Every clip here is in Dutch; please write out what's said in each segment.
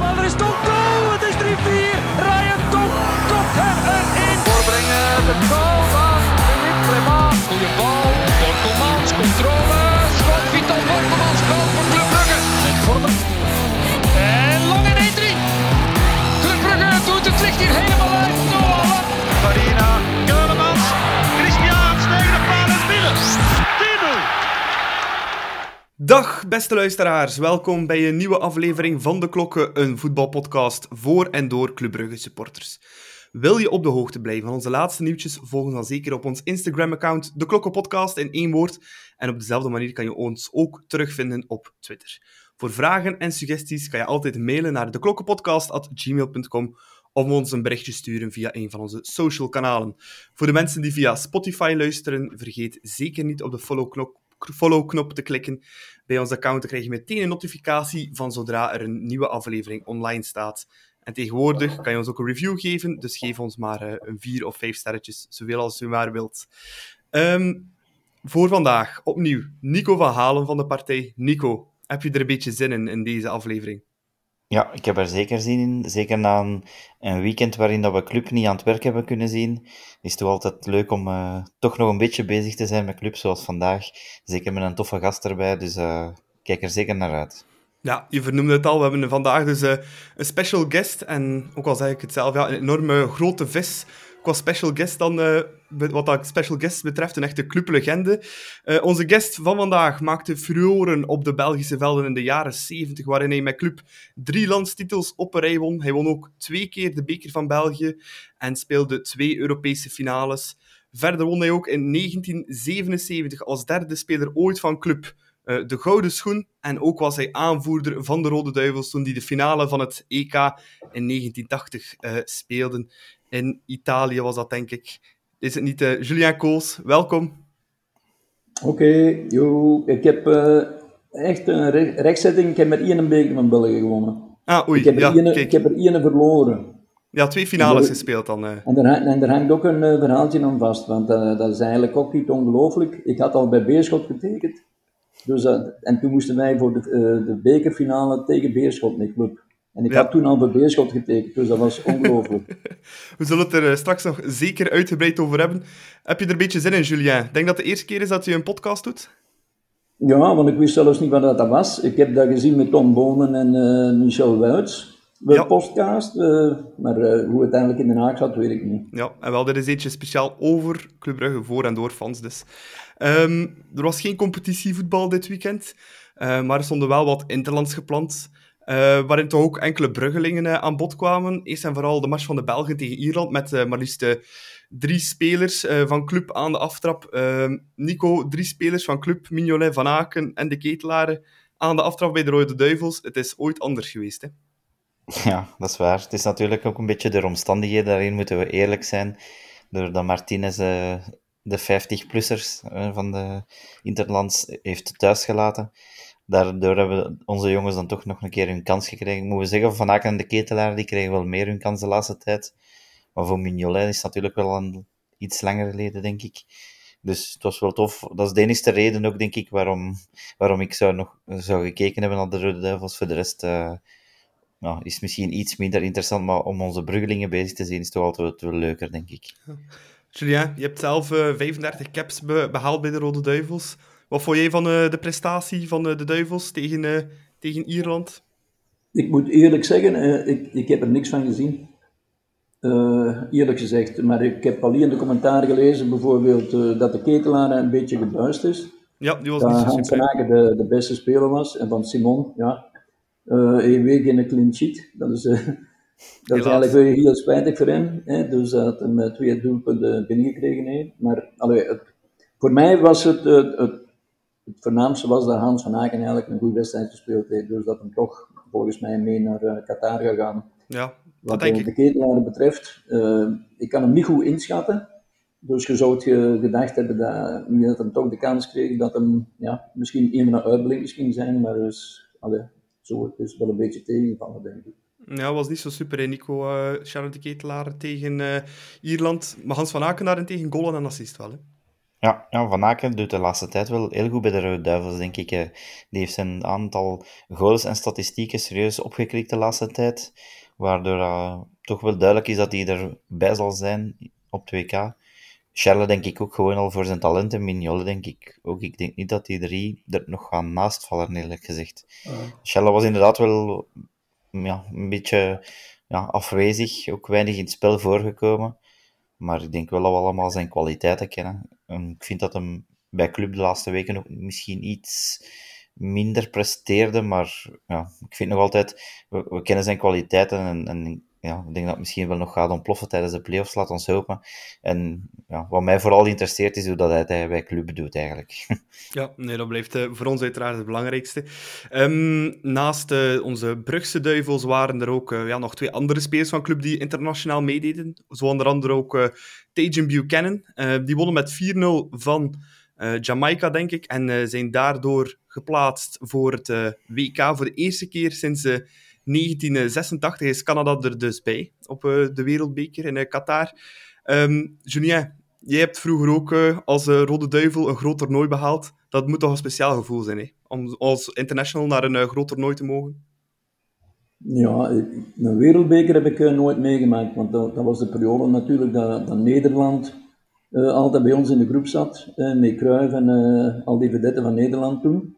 Maar er is goal! Het is 3-4. Ryan Top kopt hem erin. Voorbrengen de goal van Philippe Clement. Goeie bal. Borkelmans, controle. Schot Vital Borkelmans, goal voor Club Brugge. Met Vormer. En lang in 1-3. Club Brugge doet het licht hier helemaal uit. Farina, Dag beste luisteraars, welkom bij een nieuwe aflevering van De Klokken, een voetbalpodcast voor en door Club Brugge supporters. Wil je op de hoogte blijven van onze laatste nieuwtjes, volg dan zeker op ons Instagram-account De Klokken Podcast in één woord. En op dezelfde manier kan je ons ook terugvinden op Twitter. Voor vragen en suggesties kan je altijd mailen naar deklokkenpodcast.gmail.com of ons een berichtje sturen via een van onze social kanalen. Voor de mensen die via Spotify luisteren, vergeet zeker niet op de follow-knop te klikken. Bij ons account krijg je meteen een notificatie van zodra er een nieuwe aflevering online staat. En tegenwoordig kan je ons ook een review geven, dus geef ons maar eh, een vier of vijf sterretjes, zoveel als u maar wilt. Ehm, voor vandaag, opnieuw, Nico van Halen van de partij. Nico, heb je er een beetje zin in, in deze aflevering? Ja, ik heb er zeker zin in. Zeker na een, weekend waarin dat we club niet aan het werk hebben kunnen zien, is het altijd leuk om eh, toch nog een beetje bezig te zijn met club zoals vandaag. Zeker met een toffe gast erbij, dus eh, kijk er zeker naar uit. Ja, je vernoemde het al. We hebben vandaag dus eh, een special guest. En ook al zeg ik het zelf, ja, een enorme grote vis qua special guest dan, eh, wat dat special guest betreft, een echte clublegende. Eh, onze guest van vandaag maakte furoren op de Belgische velden in de jaren 70, waarin hij met club drie landstitels op een rij won. Hij won ook twee keer de beker van België en speelde twee Europese finales. Verder won hij ook in 1977 als derde speler ooit van club eh, de gouden schoen. En ook was hij aanvoerder van de Rode Duivels toen die de finale van het EK in 1980 eh, speelden. In Italië was dat, denk ik. Is het niet uh, Julien Kools? Welkom. Oké, yo, ik heb uh, echt een re rechtzetting. Ik heb met één beker van België gewonnen. Ah, oei. Ik heb er, ja, ik heb er één verloren. Ja, twee finales gespeeld dan. Uh. En, daar, en hangt ook een uh, verhaaltje aan vast, want dat is eigenlijk ook niet ongelooflijk. Ik had al bij Beerschot getekend. Dus, en toen moesten wij voor de, de bekerfinale tegen Beerschot in de club. En ik Ja. had toen al bij Beerschot getekend, dus dat was ongelooflijk. We zullen het er eh, straks nog zeker uitgebreid over hebben. Heb je er een beetje zin in, Julien? Denk dat de eerste keer is dat je een podcast doet. ja, want ik wist zelfs niet wat dat was. Ik heb dat gezien met Tom Bonen en eh, Michel Wuits. Bij Ja. podcast, eh, maar hoe het eigenlijk in Den Haag zat, weet ik niet. Ja, en wel, dit is eentje speciaal over Club Brugge, voor en door fans dus. Ehm, er was geen competitievoetbal dit weekend, maar er stonden wel wat interlands gepland, waarin toch ook enkele Bruggelingen eh, aan bod kwamen. Eerst en vooral de match van de Belgen tegen Ierland, met eh, maar liefst eh, drie spelers eh, van club aan de aftrap. Ehm, Nico, drie spelers van club, Mignolet, Van Aken en de Ketelaren aan de aftrap bij de Rode Duivels. Het is ooit anders geweest, hè? Ja, dat is waar. Het is natuurlijk ook een beetje de omstandigheden. Daarin moeten we eerlijk zijn. Doordat Martinez eh, de 50-plussers eh, van de Interlands heeft thuisgelaten. Daardoor hebben onze jongens dan toch nog een keer hun kans gekregen. Moeten we zeggen, Van Aken en de Ketelaar die kregen wel meer hun kans de laatste tijd. Maar voor Mignolet is het natuurlijk wel een iets langer geleden, denk ik. Dus het was wel tof. Dat is de enige reden ook, denk ik, waarom, waarom ik zou, nog, zou gekeken hebben naar de Rode Duivels. Voor de rest eh, nou, is misschien iets minder interessant, maar om onze bruggelingen bezig te zien is toch altijd wel leuker, denk ik. Julien, je hebt zelf eh, 35 caps be- behaald bij de Rode Duivels. Wat vond jij van eh, de prestatie van eh, de Duivels tegen, eh, tegen Ierland? Ik moet eerlijk zeggen, ik, ik heb er niks van gezien. Eerlijk gezegd. Maar ik heb alleen de commentaren gelezen, bijvoorbeeld dat de ketelaar een beetje gebuist is. Ja, die was Dat niet zo Hans de, de beste speler was. En van Simon, ja. een week in een clean sheet. Dat is, dat is eigenlijk weer heel spijtig voor hem. Hè? Dus dat hij met twee doelpunten binnengekregen heeft. Maar allee, het, voor mij was het, het, het, het voornaamste was dat Hans van Aken eigenlijk een goede wedstrijd gespeeld heeft. Dus dat hem toch volgens mij mee naar eh, Qatar gaat gaan. Ja, Wat de ketelaar betreft, eh, ik kan hem niet goed inschatten. Dus je zou het ge- gedacht hebben dat, dat hem toch de kans kreeg, dat hem ja, misschien een van de uitblinkers ging zijn, maar dus, allee, zo, het is wel een beetje tegengevallen, denk ik. Ja, was niet zo super, hè, Nico. Charlotte de Ketelaar tegen Ierland. Maar Hans van Aken daarentegen goal en assist wel, hè? Ja, ja, Van Aken doet de laatste tijd wel heel goed bij de Rode Duivels, denk ik. Die heeft zijn aantal goals en statistieken serieus opgekrikt de laatste tijd, waardoor uh, toch wel duidelijk is dat hij erbij zal zijn op 2K. Charles denk ik ook gewoon al voor zijn talenten. Mignolle denk ik ook. Ik denk niet dat die drie er nog gaan naast vallen, eerlijk gezegd. Uh. Charles was inderdaad wel ja, een beetje ja, afwezig, ook weinig in het spel voorgekomen. Maar ik denk wel dat we allemaal zijn kwaliteiten kennen. En ik vind dat hem bij club de laatste weken ook misschien iets minder presteerde, maar ja, ik vind nog altijd, we, we kennen zijn kwaliteiten en, en ja, ik denk dat het misschien wel nog gaat ontploffen tijdens de playoffs, laat ons hopen. En ja, wat mij vooral interesseert is hoe dat hij bij club doet eigenlijk. Ja, nee, dat blijft uh, voor ons uiteraard het belangrijkste. Um, naast uh, onze Brugse Duivels waren er ook uh, ja, nog twee andere spelers van club die internationaal meededen. Zo onder andere ook Tajan Buchanan. die wonnen met 4-0 van Jamaica, denk ik. En zijn daardoor geplaatst voor het WK voor de eerste keer sinds 1986 is Canada er dus bij op uh, de Wereldbeker in uh, Qatar. Um, Julien, jij hebt vroeger ook uh, als Rode Duivel een groot toernooi behaald. Dat moet toch een speciaal gevoel zijn, hè? om als international naar een groot toernooi te mogen? Ja, een wereldbeker heb ik nooit meegemaakt, want dat, dat, was de periode natuurlijk dat, dat Nederland altijd bij ons in de groep zat, met Cruijff en al die vedetten van Nederland toen.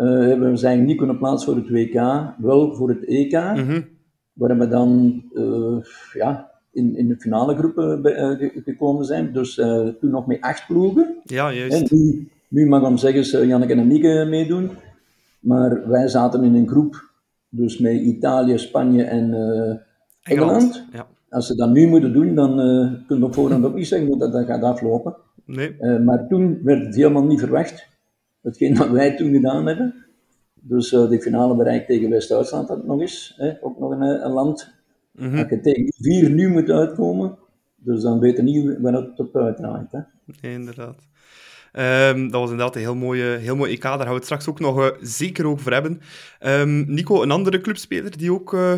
Uh, we zijn niet kunnen plaatsen voor het WK, wel voor het EK, mm waar we dan uh, ja, in, in de finale groepen uh, gekomen zijn. Dus toen nog met acht ploegen. Ja, juist. En nu, nu mag ik zeggen, Janneke en Mieke meedoen. Maar wij zaten in een groep, dus met Italië, Spanje en Engeland. Engeland. Ja. Als ze dat nu moeten doen, dan kunnen we op voorhand ook niet zeggen dat dat gaat aflopen. Nee. maar toen werd het helemaal niet verwacht hetgeen wat wij toen gedaan hebben. Dus uh, de finale bereikt tegen West-Duitsland dat nog eens, hè, ook nog een, een land. Mm Dat je tegen vier nu moet uitkomen, dus dan weet je niet waar het op uitdraait. Hè. Nee, inderdaad. Um, dat was inderdaad een heel mooie, heel mooi EK. Daar gaan we het straks ook nog uh, zeker over voor hebben. Um, Nico, een andere clubspeler die ook uh,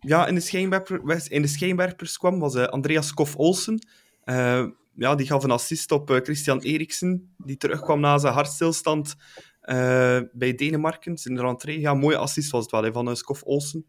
ja, in, de schijnwerpers, in de schijnwerpers kwam, was Andreas Kof-Olsen ja, die gaf een assist op uh, Christian Eriksen, die terugkwam na zijn hartstilstand uh, bij Denemarken. Zijn rentree. Ja, mooie assist was het wel, van uh, Skof Olsen.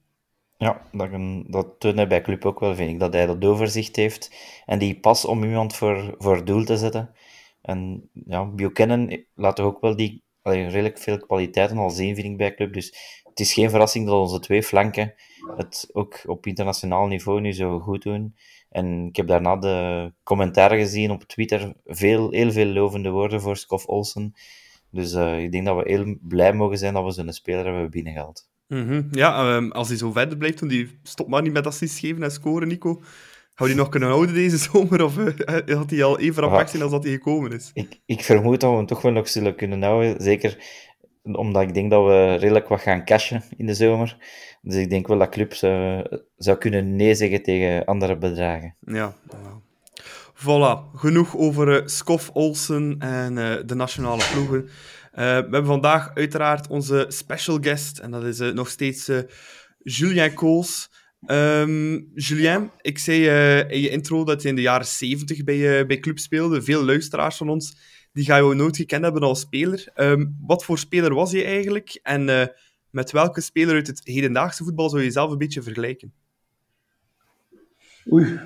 Ja, dat, dat toont hij bij Club ook wel, vind ik. Dat hij dat overzicht heeft. En die pas om iemand voor, voor doel te zetten. En ja, Buchanan laat toch ook wel die redelijk veel kwaliteiten al zien, vind ik, bij Club. Dus het is geen verrassing dat onze twee flanken het ook op internationaal niveau nu zo goed doen. En ik heb daarna de commentaren gezien op Twitter. Veel, heel veel lovende woorden voor Skof Olsen. Dus uh, ik denk dat we heel blij mogen zijn dat we zo'n speler hebben binnengehaald. Mm -hmm. Ja, um, als hij zo verder blijft doen, die stopt maar niet met assists geven en scoren, Nico. Zou hij nog kunnen houden deze zomer? Of uh, had hij al even rap zijn als dat hij gekomen is? Ik, ik vermoed dat we hem toch wel nog zullen kunnen houden. Zeker omdat ik denk dat we redelijk wat gaan cashen in de zomer. Dus ik denk wel dat clubs uh, zou kunnen nee zeggen tegen andere bedragen. Ja, voilà. Genoeg over uh, Skof Olsen en uh, de nationale ploegen. we hebben vandaag uiteraard onze special guest. En dat is nog steeds Julien Kools. Um, Julien, ik zei in je intro dat je in de jaren 70 bij, bij club speelde. Veel luisteraars van ons die ga je nooit gekend hebben als speler. Um, wat voor speler was je eigenlijk? En uh, met welke speler uit het hedendaagse voetbal zou je jezelf een beetje vergelijken? Oei,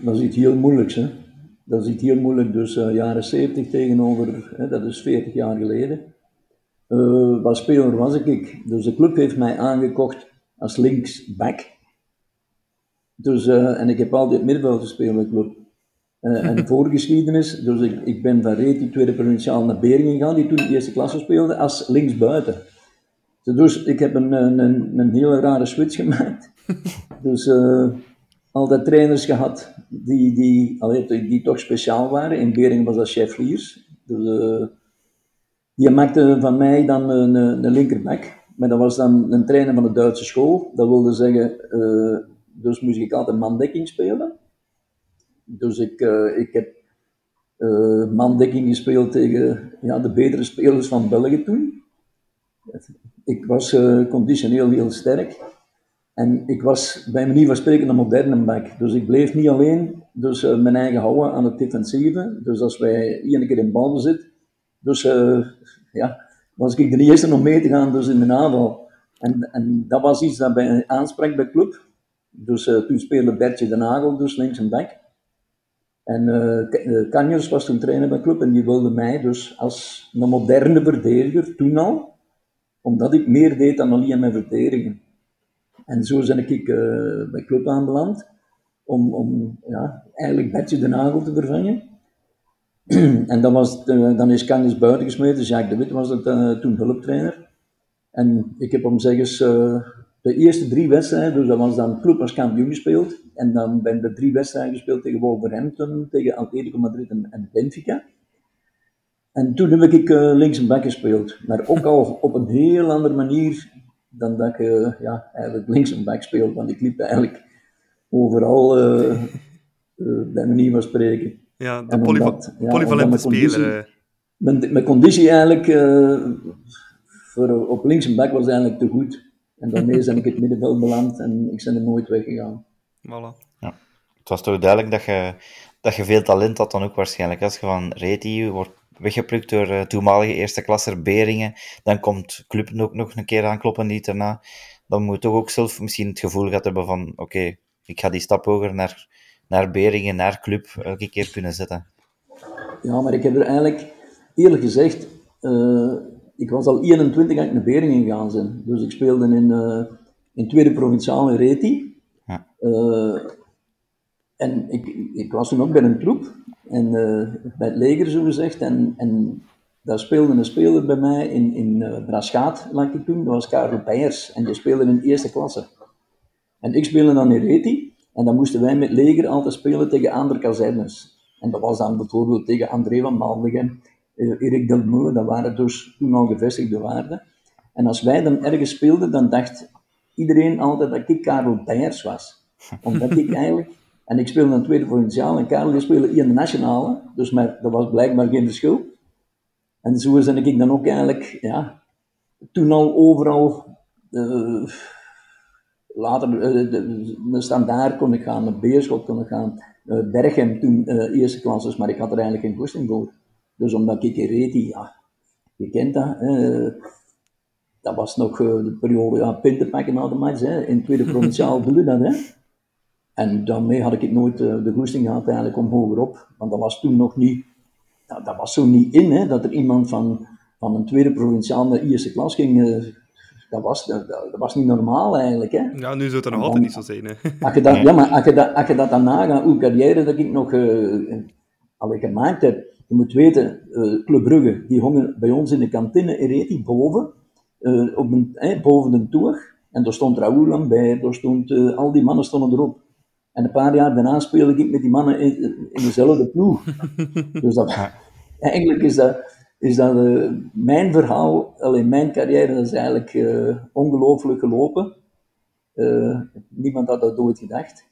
dat is iets heel moeilijks. Hè? Dat is iets heel moeilijk. Dus uh, jaren 70 tegenover, hè, dat is 40 jaar geleden. Uh, wat speler was ik? Dus de club heeft mij aangekocht als linksback. Dus, en ik heb altijd middenveld gespeeld in de club. Uh, en voorgeschiedenis, dus ik, ik ben van Reet, die tweede provinciaal, naar Beringen gegaan, die toen de eerste klasse speelde, als linksbuiten. Dus ik heb een, een, een hele rare switch gemaakt. dus uh, altijd trainers gehad die, die, die, die, toch speciaal waren. In Beringen was dat chef Liers. Dus, uh, die maakte van mij dan een, een linkerback. Maar dat was dan een trainer van de Duitse school. Dat wilde zeggen, uh, dus moest ik altijd mandekking spelen. Dus ik, uh, ik heb uh, mandekking gespeeld tegen ja, de betere spelers van België toen. Ik was uh, conditioneel heel sterk. En ik was bij manier van spreken een moderne back. Dus ik bleef niet alleen dus, mijn eigen houden aan het defensieve. Dus als wij één keer in bal zitten, dus ja, was ik de eerste om mee te gaan dus in de aanval. En, en dat was iets dat bij aanspreekt bij club. Dus toen speelde Bertje de Nagel dus links en back. En uh, was toen trainer bij club en die wilde mij dus als een moderne verdediger, toen al, omdat ik meer deed dan alleen mijn verdedigen. En zo ben ik uh, bij club aanbeland, om, om ja, eigenlijk Bertje de Nagel te vervangen. en dan, was dan is Canjers buiten gesmeten, Jacques de Wit was toen hulptrainer. En ik heb om zeggen de eerste drie wedstrijden, dus dat was dan club als kampioen gespeeld. En dan ben ik de drie wedstrijden gespeeld tegen Wolverhampton, tegen Atletico Madrid en, Benfica. En toen heb ik uh, links en back gespeeld. Maar ook al op een heel andere manier dan dat ik uh, ja, eigenlijk links en back speelde. Want ik liep eigenlijk overal uh, bij manier van spreken. Ja, de polyva omdat, ja, polyvalente speler. Mijn, mijn conditie eigenlijk voor, op links en back was eigenlijk te goed. En daarmee ben ik het middenveld beland en ik ben er nooit weggegaan. Voilà. Ja. Het was toch duidelijk dat je, dat je veel talent had dan ook waarschijnlijk. Als je van Reti wordt weggeplukt door uh, toenmalige eerste klasser Beringen, dan komt Club ook nog een keer aankloppen die daarna. Dan moet je toch ook zelf misschien het gevoel gehad hebben van oké, ik ga die stap hoger naar, naar Beringen, naar Club, elke keer kunnen zetten. Ja, maar ik heb er eigenlijk, eerlijk gezegd, uh, ik was al 21 als ik naar Beringen gegaan zijn. Dus ik speelde in, uh, in tweede provinciale Reti. Ja. Uh, en ik, ik was toen ook bij een troep, en, uh, bij het leger zo gezegd. En, en daar speelde een speler bij mij in, in Braschaat, lag ik toen. Dat was Karel Peijers. En die speelde in de eerste klasse. En ik speelde dan in Reti. En dan moesten wij met leger altijd spelen tegen andere kazernes. En dat was dan bijvoorbeeld tegen André van Maldegem, Erik Delmoe, dat waren dus toen al gevestigde waarden. En als wij dan ergens speelden, dan dacht iedereen altijd dat ik Karel Beiers was. Omdat ik eigenlijk, en ik speelde dan tweede provinciaal en Karel die speelde in de nationale, dus maar, dat was blijkbaar geen verschil. En zo ben ik dan ook eigenlijk, ja, toen al overal, uh, later, uh, de, de standaard kon ik gaan, naar Beerschot kon ik gaan, uh, Berghem toen eerste klasses, maar ik had er eigenlijk geen goesting voor. Dus omdat ik Reti, ja, je kent dat, dat was nog uh, de periode, ja, pinten pakken na de match, hè, in tweede provinciaal doe je dat, hè. En daarmee had ik nooit uh, de goesting gehad eigenlijk om hogerop, want dat was toen nog niet, dat, dat was zo niet in, hè, dat er iemand van, van een tweede provinciaal naar eerste klas ging, uh, dat was, dat, dat, was niet normaal eigenlijk. Hè. Ja, nu zou het er nog altijd niet zo zijn. Hè. Als je dat, ja, maar als je dat, als je dat dan nagaat, hoe carrière dat ik nog uh, al gemaakt heb, je moet weten, uh, Club Brugge, die hongen bij ons in de kantine in Reti boven, uh, op een, eh, boven de toer. En daar stond Raoul aan bij, daar stond, uh, al die mannen stonden erop. En een paar jaar daarna speelde ik met die mannen in, in dezelfde ploeg. dus dat, eigenlijk is dat, is dat mijn verhaal, alleen mijn carrière, dat is eigenlijk ongelooflijk gelopen. niemand had dat ooit gedacht.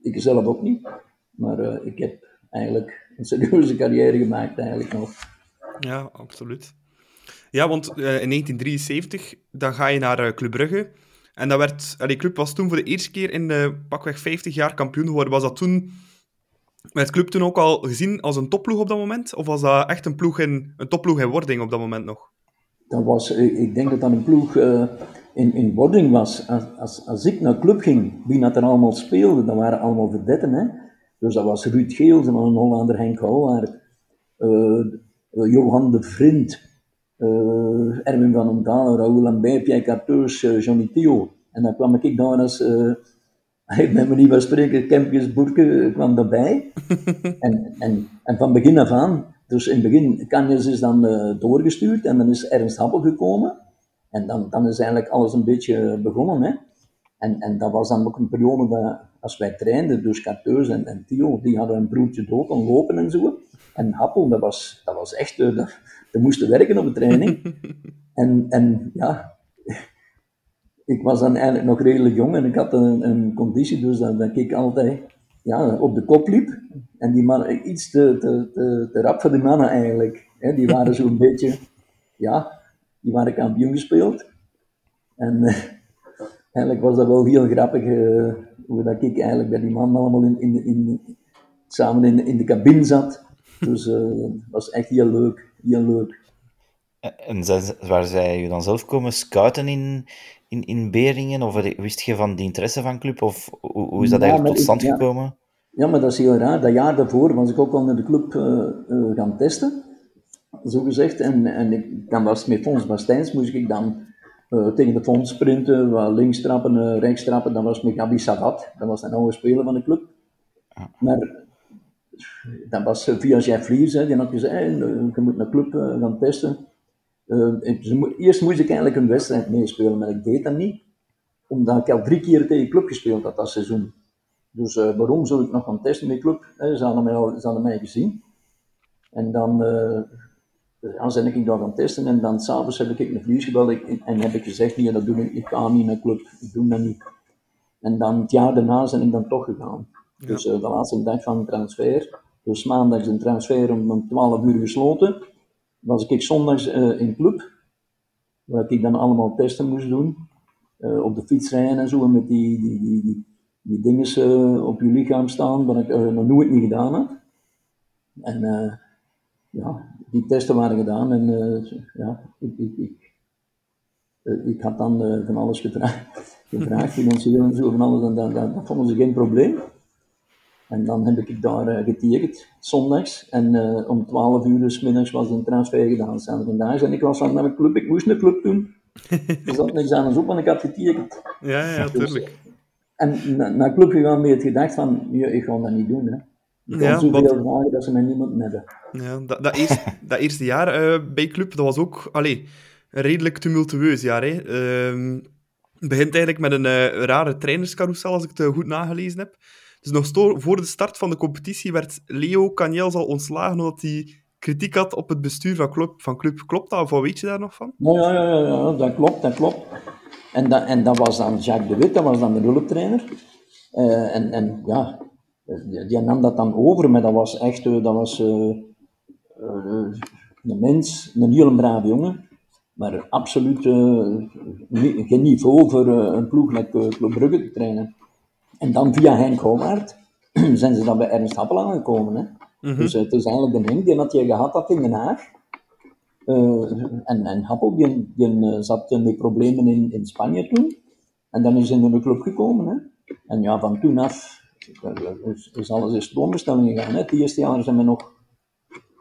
Ik zelf ook niet. Maar ik heb eigenlijk een serieuze carrière gemaakt eigenlijk nog. Ja, absoluut. Ja, want uh, in 1973 dan ga je naar uh, Club Brugge. En dat werd, uh, die club was toen voor de eerste keer in de pakweg 50 jaar kampioen geworden. Was dat toen, werd club toen ook al gezien als een topploeg op dat moment? Of was dat echt een, ploeg in, een topploeg in wording op dat moment nog? Dat was, ik denk dat dat een ploeg in, in wording was. Als, als, als ik naar club ging, wie dat er allemaal speelde, dat waren allemaal verdetten. Hè? Dus dat was Ruud Geels, een Hollander Henk Houwaard, uh, Johan de Vriend, uh, Erwin van Ondalen, Raoul Lambert, Pierre Carteus, uh, Johnny Theo. En dan kwam ik daar als, ik ben me niet van spreken, Kempjes Boerke kwam daarbij. en, en, en van begin af aan, dus in het begin, Kanjes is dan doorgestuurd en dan is Ernst Happel gekomen. En dan, dan is eigenlijk alles een beetje begonnen. Hè? En, en dat was dan ook een periode dat, als wij trainden, dus Carteus en, en Theo, die hadden een broertje dood aan lopen en zo. En Happel, dat was, dat was echt, uh, dat, die moesten werken op de training. en, en ja, ik was dan eigenlijk nog redelijk jong en ik had een, een conditie, dus dat, dat ik altijd ja, op de kop liep. En die mannen, iets te, te, te, te rap voor die mannen eigenlijk. Hè, die waren zo'n beetje, ja, die waren kampioen gespeeld. En... Eigenlijk was dat wel heel grappig, uh, hoe dat ik eigenlijk bij die man allemaal in, in, in, samen in, in de cabine zat. Dus uh, het was echt heel leuk, heel leuk. En waar zij je dan zelf komen scouten in, in, in Beringen? Of wist je van die interesse van club? Of hoe, hoe is dat eigenlijk tot stand gekomen? Ja, maar dat is heel raar. Dat jaar daarvoor was ik ook al naar de club uh, gaan testen, zo gezegd. En, en ik, dan was met Fons Bastijns, moest ik dan uh, tegen de Fons sprinten, wat links trappen, uh, rechts trappen. Dan was met Gabi Sadat, dat was een oude speler van de club. Maar dat was via Jeff Vliers, hè, die had gezegd, hey, je moet naar de club gaan testen. eerst moest ik eigenlijk een wedstrijd meespelen, maar ik deed dat niet. Omdat ik al drie keer tegen de club gespeeld had dat seizoen. Dus waarom zou ik nog gaan testen met de club? Ze hadden mij, al, ze hadden mij gezien. En dan, uh, ja, ben ik daar gaan testen en dan s'avonds heb ik een vlies gebeld en heb ik gezegd, nee, dat doe ik, ik ga niet naar club, ik doe dat niet. En dan het jaar daarna ben ik dan toch gegaan. Ja. Dus uh, de laatste dag van de transfer, dus maandags een transfer om, om 12 uur gesloten, was ik zondags in club, waar ik dan allemaal testen moest doen, op de fiets rijden en zo, met die, die, die, die die dingen uh, op je lichaam staan, wat ik uh, nog nooit niet gedaan had. En uh, ja, die testen waren gedaan en ja, ik, ik, ik, ik had dan van alles gevraagd, gevraagd financieel en zo van alles, en dat, dat, dat, vonden ze geen probleem. En dan heb ik daar getekend, zondags, en om 12 uur s middags was een transfer gedaan, vandaag. En ik was van naar de club, ik moest een club doen. Er zat niks aan op, want ik had getekend. Ja, ja, tuurlijk. Dus, en naar club gegaan met het gedacht van, ja, ik ga dat niet doen. Hè. Ik ja, zoveel wat... vragen dat ze mij niemand hebben. Ja, dat, dat, eerste, dat eerste jaar uh, bij club, dat was ook allee, een redelijk tumultueus jaar. Hè. Uh, het begint eigenlijk met een uh, rare trainerscarousel, als ik het goed nagelezen heb. Dus nog voor de start van de competitie werd Leo Caniels al ontslagen omdat hij kritiek had op het bestuur van club. Van club. Klopt dat, of wat weet je daar nog van? Ja, ja, ja, ja, dat klopt, dat klopt. En dat, en dat was dan Jacques de Wit, dat was dan de hulptrainer. En, en ja, die, die, nam dat dan over, maar dat was echt, uh, dat was uh, een mens, een heel brave jongen, maar absoluut geen niveau voor een ploeg met Club Brugge te trainen. En dan via Henk Houwaard zijn ze dan bij Ernst Happel aangekomen. Hè? Mm -hmm. Dus het is eigenlijk de Henk die had je gehad had in Den Haag. Uh, en, en Happel die, die zat met problemen in, in Spanje toen. En dan is hij in de club gekomen. Hè. En ja, van toen af is, is alles in gegaan. Hè. Het eerste jaar zijn we nog...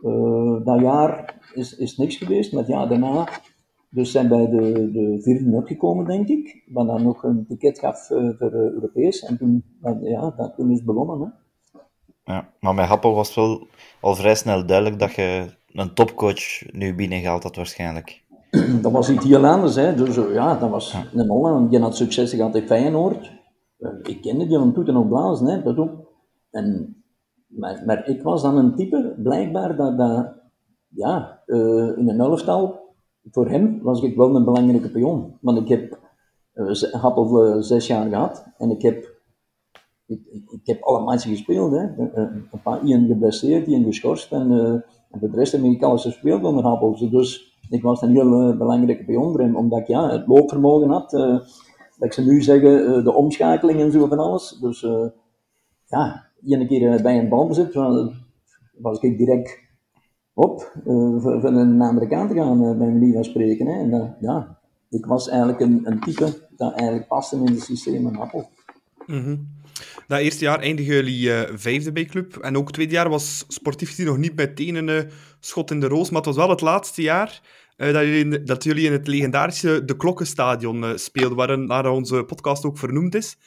Uh, dat jaar is, is niks geweest, maar ja, daarna... Dus zijn bij de, de vierde uitgekomen, denk ik. Wat dan nog een ticket gaf voor Europees. En toen, ja, dat, toen is het begonnen. Hè. Ja, maar met Happel was wel al vrij snel duidelijk dat je een topcoach nu binnengehaald had waarschijnlijk. Dat was iets heel anders. Hè. Dus, eh, ja, dat was ja. een Holland. Die had succes gehad in Feyenoord. Eh, ik kende die van toeten op blazen, hè, dat ook. En, maar, maar ik was dan een type, blijkbaar, dat, ja, uh, in een elftal, voor hem was ik wel een belangrijke pion. Want ik heb uh, zes jaar gehad en ik heb ik, ik, heb alle matchen gespeeld. Hè. Een paar Ian geblesseerd, Ian geschorst en en voor de rest heb ik alles gespeeld onder Happels. Dus ik was een heel belangrijke pion voor hem, omdat ik ja, het loopvermogen had. Dat ik ze nu zeggen, uh, de omschakeling en zo van alles. Dus ja, een keer bij een balbezit was ik direct op voor een Amerikaan te gaan, bij manier van spreken. Hè. En ja, ik was eigenlijk een, een type dat eigenlijk paste in het systeem van -hmm. Dat eerste jaar eindigen jullie vijfde bij club. En ook tweede jaar was sportief nog niet meteen een schot in de roos. Maar het was wel het laatste jaar uh, dat, jullie, dat, jullie, in het legendarische De Klokkenstadion speelden, waar, waar onze podcast ook vernoemd is.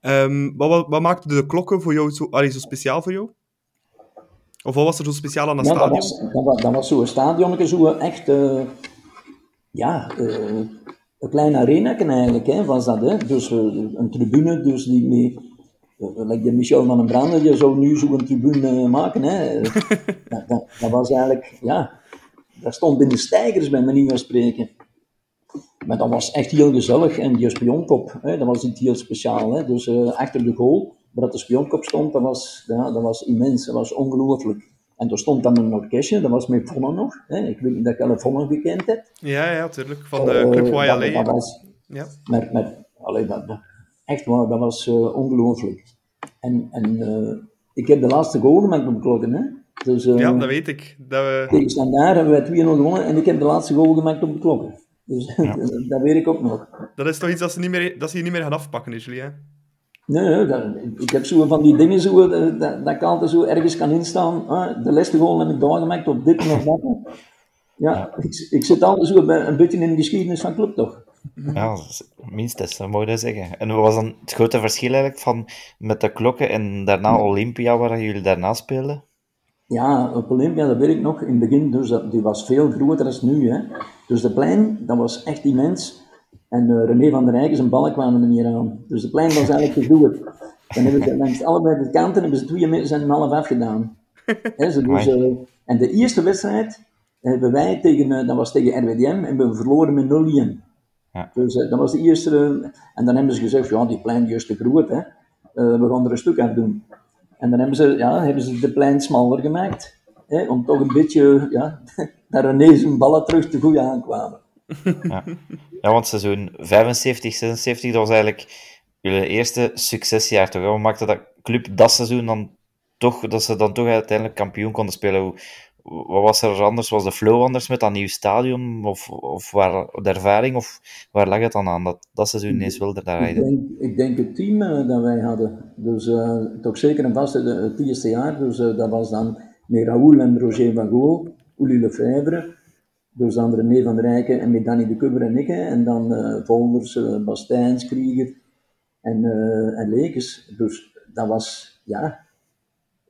Um, wat, wat, wat, maakte de klokken voor jou zo, allee, zo speciaal voor jou? Of wat was er zo speciaal aan dat ja, stadion? Dat was, dat was, dat was zo'n stadion, zo echt... ja, een klein arena eigenlijk, hè, was dat. Hè? Dus een tribune dus die mee Like de Michel van den Brander, je zou nu zo'n tribune maken. Hè. dat, dat, dat, was eigenlijk, ja, dat stond in de stijgers bij manier van spreken. Maar dat was echt heel gezellig. En die spionkop, hè, dat was iets heel speciaal. Hè. Dus uh, achter de goal, waar dat de spionkop stond, dat was, ja, dat was immens. Dat was ongelooflijk. En er stond dan een orkestje, dat was met Vonne nog. Hè. Ik weet niet dat je alle Vonne gekend hebt. Ja, ja, natuurlijk. Van de uh, Club Royale. ja. Maar, maar allee, dat, dat- echt waar, dat was eh, ongelooflijk. En, en eh, ik heb de laatste goal op de klokken, hè. Dus, eh, Ja, dat weet ik. Dat we... tegen Standaard hebben wij 2-0 gewonnen en ik heb de laatste goal gemaakt op de klokken. Dus dat weet ik ook nog. Dat is toch iets dat ze, niet meer, dat ze je niet meer gaan afpakken, is jullie, hè? Nee, nee dat, ik heb zo van die dingen zo, dat, dat ik altijd zo ergens kan instaan. De laatste goal heb ik doorgemaakt op dit of dat. Ja, ik, ik zit altijd zo bij- een beetje in de geschiedenis van club, toch? Ja, minstens, dat moet je zeggen. En wat was dan het grote verschil eigenlijk van met de klokken en daarna Olympia, waar jullie daarna speelden? Ja, op Olympia, dat weet ik nog, in het begin, dus dat, die was veel groter dan nu. Hè. Dus de plein, dat was echt immens. En eh, René van der Rijken, zijn ballen kwamen er niet aan. Dus de plein was eigenlijk groot. Dan hebben ze langs allebei de kanten hebben ze twee meters en een half afgedaan. Hè, ze, dus, en de eerste wedstrijd hebben wij tegen, eh, dat was tegen RWDM, en we verloren met 0-1. Ja. Dus eh, dat was de eerste. en dan hebben ze gezegd, ja, die plein is te groot, hè. We gaan er een stuk af doen. En dan hebben ze, ja, hebben ze de plein smaller gemaakt. Hè, om toch een beetje, ja, dat René zijn ballen terug te goed aankwamen. Ja, want seizoen 75, 76, dat was eigenlijk jullie eerste succesjaar toch? Hoe maakte dat club dat seizoen dan toch, dat ze dan toch uiteindelijk kampioen konden spelen? Hoe, wat was er anders? Was de flow anders met dat nieuw stadion? Of, of waar, de ervaring? Of waar lag het dan aan dat dat seizoen ineens wilde daar Ik rijden? denk, ik denk het team eh, dat wij hadden. Dus eh, toch zeker en vast het, het eerste jaar. Dus eh, dat was dan met Raoul en Roger van Gogh, Uli Lefebvre. Dus dan René van der Rijken en met Danny de Kubber en ik. hè. En dan eh Volders, eh Bastijns, Krieger en, eh en Lekes. Dus dat was, ja,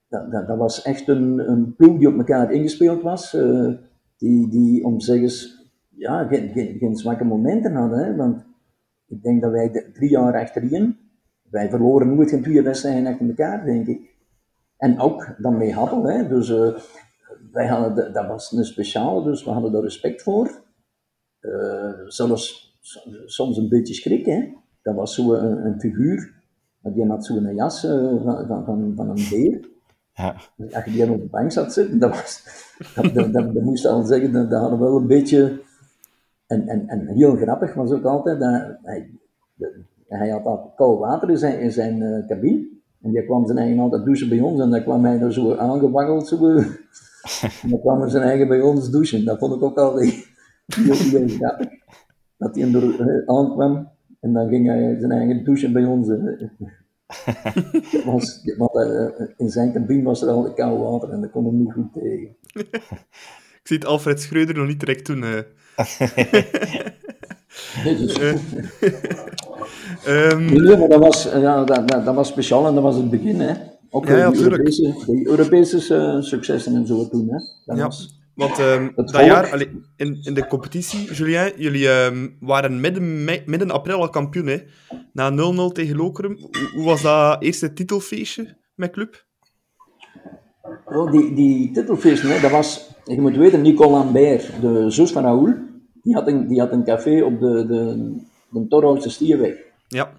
dat, dat, dat was echt een, een ploeg die op elkaar ingespeeld was. eh, die, die om zeggen, ja, geen, geen, geen zwakke momenten hadden. Hè, want ik denk dat wij de, drie jaar achterin, wij verloren nooit geen twee wedstrijden achter elkaar, denk ik. En ook dan mee Happel, hè. Dus eh, wij hadden, de- dat was een speciale, dus we hadden daar respect voor. Eh, zelfs soms een beetje schrik. Dat was zo een, een figuur, die had zo'n jas van, van, van een beer. Ja. Als je die op de bank zat zitten, dat was, dat, dat, dat, dat moest je al zeggen, dat, dat hadden wel een beetje, en, en, en heel grappig was ook altijd, dat hij, de- hij had altijd koud water in zijn, in zijn eh, cabine, en die kwam zijn eigen altijd douchen bij ons, en dan kwam hij er zo aangewaggeld, zo, en dan kwam er zijn eigen bij ons douchen, dat vond ik ook altijd heel, heel grappig, dat hij er eh, aankwam, en dan ging hij zijn eigen douchen bij ons, eh. Was, want eh, in zijn cabine was er al koud water en dat kon hem niet goed tegen. Ik zie het Alfred Schreuder nog niet direct doen. eh. Ehm, nee, maar dat was, eh, ja, dat, dat, dat was speciaal en dat was het begin. Hè. Ook Ja, ja, die. Europese, die Europese eh, successen en zo toen. Hè. Dat ja, was, want ehm, dat volk- jaar, allee, in, in de competitie, Julien, jullie ehm, waren midden, mei- midden april al kampioen, hè? Na 0-0 tegen Lokeren. Hoe, was dat eerste titelfeestje met club? oh, die, die titelfeesten, hè, dat was, je moet weten, Nicole Lambert, de zus van Raoul, die had een, die had een café op de, de, de Torhoutse Stierweg. Ja.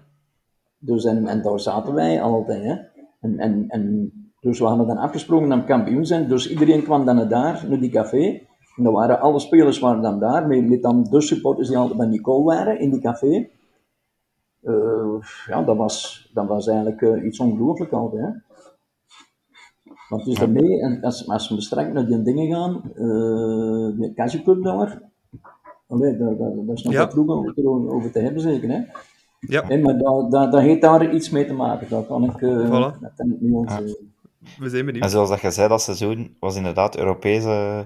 Dus en, en daar zaten wij altijd. Hè. En, en, en dus we hadden dan afgesproken dat we kampioen zijn. Dus iedereen kwam dan naar daar, naar die café. En dan waren alle spelers waren dan daar, met, met dan de supporters die altijd bij Nicole waren in die café. Eh, ja, dat was, dat was eigenlijk eh, iets ongelooflijk altijd. Hè. Want dus daarmee, en als, als we straks naar die dingen gaan, uh, Casio Club daar, allee, daar, daar, daar is nog Ja. wat vroeg over, te- over te hebben zeker. Hè. Ja, maar dat, dat, heeft daar iets mee te maken. Dat kan ik, eh Voilà. dat kan ik niet. We zijn benieuwd. En zoals dat je zei, dat seizoen was inderdaad Europees eh,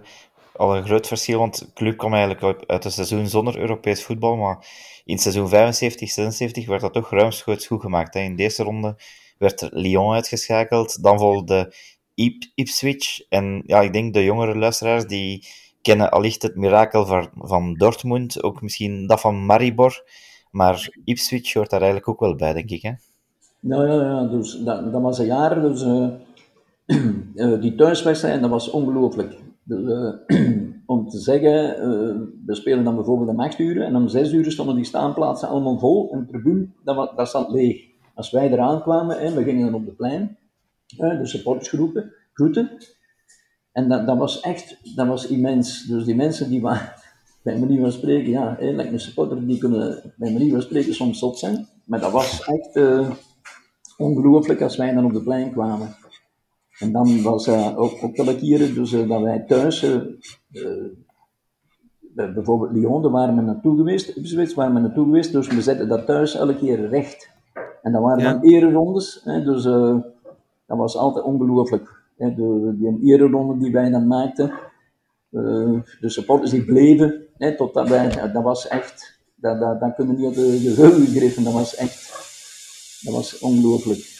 al een groot verschil, want de club kwam eigenlijk uit- een seizoen zonder Europees voetbal, maar in het seizoen 75, 76 werd dat toch ruimschoots goed gemaakt. Hè. In de eerste ronde werd Lyon uitgeschakeld, dan volgde Ip- Ipswich, en ja, ik denk de jongere luisteraars, die kennen allicht het mirakel van, van Dortmund, ook misschien dat van Maribor, maar Ipswich hoort daar eigenlijk ook wel bij, denk ik. Hè. Nou ja, ja dus dat, dat was een jaar, dus eh, die thuiswedstrijd, dat was ongelooflijk. Eh, om te zeggen, eh, we spelen dan bijvoorbeeld om 8 uur en om 6 uur stonden die staanplaatsen allemaal vol en de tribune, dat, dat zat leeg. Als wij eraan kwamen, hè, we gingen dan op de plein, de supportersgroepen, groeten. En dat, dat was echt, dat was immens. Dus die mensen die waren, bij manier van spreken, ja, like een supporter, die kunnen bij manier van spreken soms zot zijn. maar dat was echt uh, ongelooflijk als wij dan op de plein kwamen. En dan was uh, ook, ook elke keer dus, uh, dat wij thuis, bijvoorbeeld Lyon, daar waren we naartoe geweest, Ipswich waren we naartoe geweest, dus we zetten dat thuis elke keer recht. En dat waren ja. dan ererondes, hè, dus dat was altijd ongelooflijk. De, die ereronde die wij dan maakten, de supporters die bleven, hè, totdat wij, dat was echt dat, dat, dat kunnen niet op de geheugen gegrepen. Dat was echt, dat was ongelooflijk.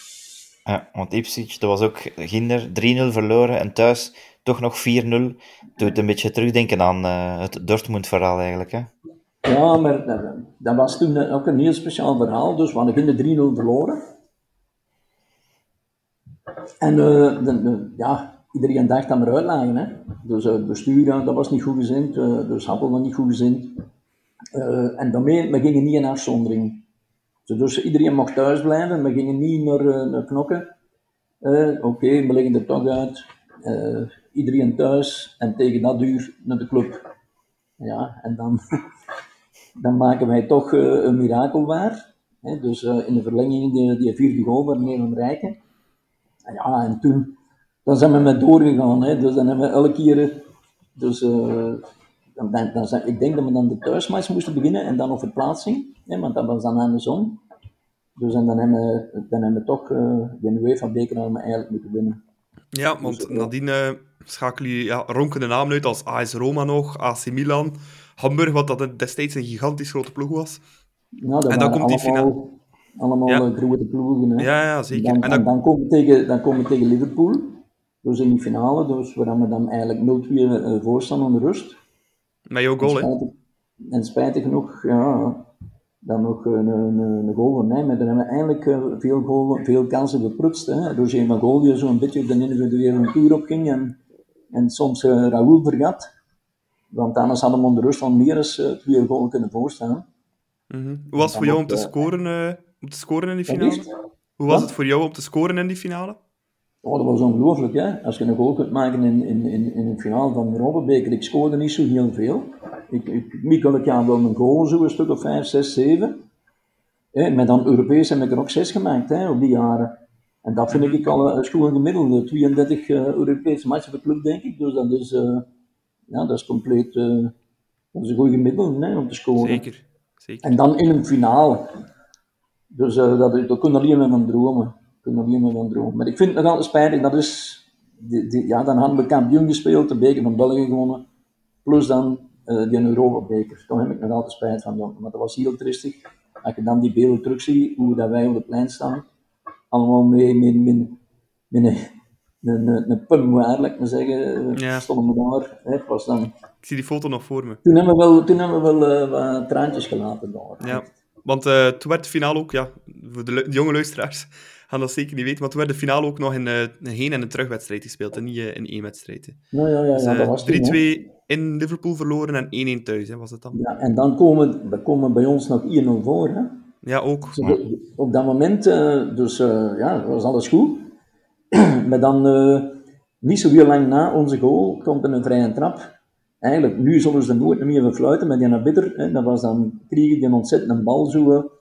Ja, want Ipswich, dat was ook Ginder 3-0 verloren en thuis toch nog 4-0. Doet een beetje terugdenken aan uh, het Dortmund-verhaal eigenlijk. Hè? Ja, maar dat, dat, was toen ook een heel speciaal verhaal. Dus we hadden Ginder 3-0 verloren. En uh, ja, iedereen dacht we eruit lagen. Hè? Dus uh, het bestuur dat was niet goed gezind, dus Happel was niet goed gezind. Uh, en daarmee, we gingen niet in afzondering. Dus iedereen mocht thuis blijven, we gingen niet naar, uh, naar knokken. Uh, Oké, we liggen er toch uit. iedereen thuis en tegen dat uur naar de club. Ja, en dan, dan maken wij toch een mirakel waar. Dus in de verlenging, die, die vierde goal waar Nederland Rijken. Ja, en toen dan zijn we met doorgegaan. Dus dan hebben we elke keer. Dus, dan, dan, dan, ik denk dat we dan de thuismatch moesten beginnen en dan op verplaatsing, hè, want dat was dan aan de zon. Dus en dan hebben we, dan hebben we toch uh, de UEFA beker eigenlijk moeten winnen. Ja, want dus, uh, nadien uh, schakelen jullie ja, ronkende namen uit als AS Roma nog, AC Milan, Hamburg, wat dat destijds een gigantisch grote ploeg was. Ja, en dan komt die finale. Allemaal ja. grote ploegen. Hè. Ja, ja, zeker. En dan, en dan, dan komen, we tegen, dan komen we tegen Liverpool, dus in die finale, dus waar we dan eigenlijk 0-2 voor staan aan de rust. Met jouw goal, hè? En spijtig genoeg, ja, dan nog een, een, een goal van mij. Maar dan hebben we eigenlijk eh, veel, goal, veel kansen geprutst. Hè. Roger Magol die zo'n beetje op de individuele tour op ging en, en soms uh, Raoul vergat. Want anders hadden we onder rust van meer dan uh, twee goals kunnen voorstaan. Mm -hmm. Hoe was het voor jou om te, scoren, uh, om te scoren in die finale? Hoe was het voor jou om te scoren in die finale? Oh, dat was ongelooflijk, hè. Als je een goal kunt maken in, in, in, in een finale van de Robbenbeker. Ik scoorde niet zo heel veel. Ik, ik, Mikkel, ik wel een goal, zo een stuk of 5, 6, 7. Hè, maar dan Europees heb ik er ook 6 gemaakt, hè, op die jaren. En dat vind ik al een schoon gemiddelde. 32 uh, Europese matchen per club, denk ik. Dus dat is, uh, ja, dat is compleet, uh, dat is een goed gemiddelde, hè, om te scoren. Zeker, zeker. En dan in een finale. Dus dat, dat kun alleen maar van dromen niet meer van dromen. Maar ik vind het nog altijd spijtig, dat is, die, die, ja, dan hadden we kampioen gespeeld, de beker van België gewonnen, plus dan uh, die Europa-beker. Daar heb ik nog altijd spijt van, maar dat was heel tristig. Als je dan die beelden terugziet, hoe dat wij op het plein staan, allemaal mee, met, met, met een, een, een, laat ik maar zeggen, ja. stonden we daar. Hè, was dan... Ik zie die foto nog voor me. Toen hebben we wel, toen hebben we wel uh, wat traantjes gelaten daar. Ja, want uh, toen werd de finale ook, ja, voor de, de jonge luisteraars, gaan dat zeker niet weten. Maar toen werd de finale ook nog in uh, een heen- en een terugwedstrijd gespeeld en niet uh, in één wedstrijd. Ja, ja, ja, dus, uh, dat was 3-2 in Liverpool verloren en 1-1 thuis, hè, was het dan? Ja, en dan komen, dan komen bij ons nog 1-0 voor. Hè? Ja, ook. Dus, op dat moment, dus ja, was alles goed. maar dan, niet zo heel lang na onze goal, komt er een vrije trap. Eigenlijk, nu zullen ze nooit meer even fluiten, maar die naar bitter, hè, dat was dan, kreeg die ontzettend een bal zo,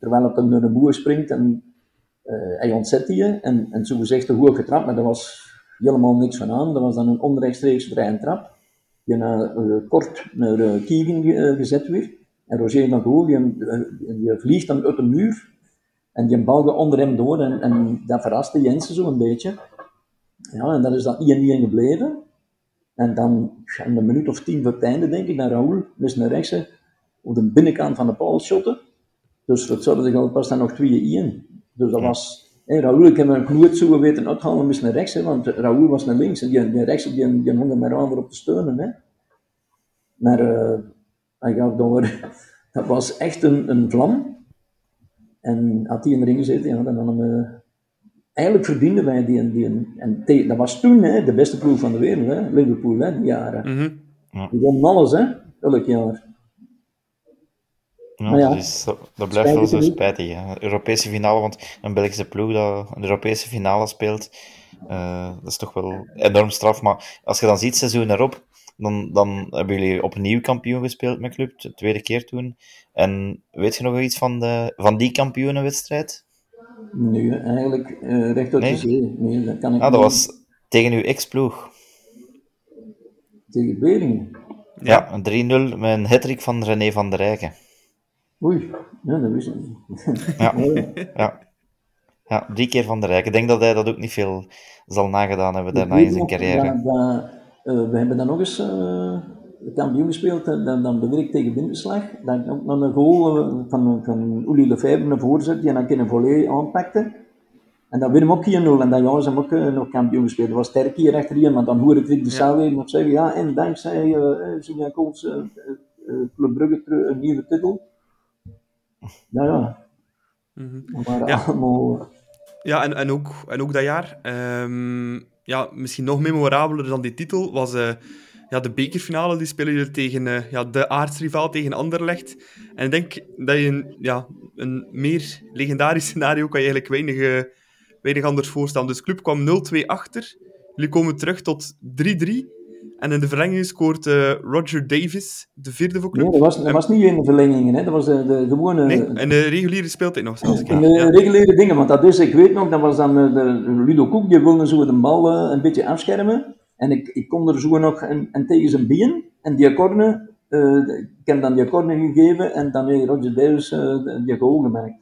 terwijl het de boer springt en uh, hij ontzet die en, en zo gezegd een hoog getrapt, maar dat was helemaal niks van aan. Dat was dan een onrechtstreeks vrije trap, die na, uh, kort naar uh, gezet werd. En Roger van Gool, die, vliegt dan uit de muur en die balde onder hem door en, en dat verraste Jensen zo een beetje. Ja, en dat is dan 1-1 gebleven. En dan, in een minuut of tien voor het einde, denk ik, naar Raoul, mis naar rechts, op de binnenkant van de paal. Dus het zouden zich al pas dan nog 2-1. Dus dat was... Hey, Raoul, ik heb hem nooit zo weten uithalen, moest naar rechts, hè, want Raoul was naar links en die, die rechts die, die hong maar aan op te steunen. Hè. Maar uh, hij gaf door, dat was echt een, een vlam. En had hij in de ring gezeten, ja, dan hadden we... Eigenlijk verdienden wij die... die en te, dat was toen hè, de beste ploeg van de wereld, hè, Liverpool, hè, die jaren. Mm -hmm. Die won alles, hè, elk jaar. Ja, ja. Dat, blijft wel zo spijtig. Hè. Europese finale, want een Belgische ploeg dat een Europese finale speelt, uh, dat is toch wel enorm straf. Maar als je dan ziet, seizoen erop, Dan, dan hebben jullie opnieuw kampioen gespeeld met club, de tweede keer toen. En weet je nog iets van, de, van die kampioenenwedstrijd? Nee, eigenlijk uh, recht uit Nee? de zee. Nee, dat kan ik Ah, dat was tegen uw ex-ploeg. Tegen Beringen. Ja, een 3-0 met een hattrick van René van der Rijken. Oei, nee, dat wist ik niet. Ja, ja. ja, drie keer van der Rijken. Ik denk dat hij dat ook niet veel zal nagedaan hebben daarna in zijn carrière. dat- dat, eh, we hebben dan nog eens eh, kampioen gespeeld, en dan, dan beweer ik tegen Winterslag. Dat ik ook nog een goal eh, van, van Uli Lefebvre, een voorzet, die dan een volley aanpakte. En dan weer hem ook 4-0 en dat jaar zijn we ook eh, nog kampioen gespeeld. Dat was sterk hier achterin, want dan hoor ik de Saal weer nog zeggen, ja, en dankzij uh, Julien Kools, eh, eh, Club Brugge een nieuwe titel. Ja, ja. Waren Ja. allemaal... Ja, en, en, ook, en ook dat jaar, ehm, ja, misschien nog memorabeler dan die titel, was eh, ja, de bekerfinale. Die spelen jullie tegen eh, ja, de aardsrivaal, tegen Anderlecht. En ik denk dat je een, ja, een meer legendarisch scenario kan je eigenlijk weinig, eh, weinig anders voorstellen. Dus club kwam 0-2 achter. Jullie komen terug tot 3-3. En in de verlenging scoort eh, Roger Davis, de vierde voor club. Nee, dat was, dat was niet in de verlengingen, hè. dat was de, de gewone... Nee, en de reguliere speeltijd nog zelfs. In de Ja. reguliere dingen, want dat is, ik weet nog, dat was dan eh, de, Ludo Koek, die wilde zo de bal eh, een beetje afschermen. En ik, ik kon er zo nog en, en tegen zijn been, en die akkoorden, eh, ik heb dan die akkoorden gegeven, en dan heeft Roger Davis eh, die goal gemaakt.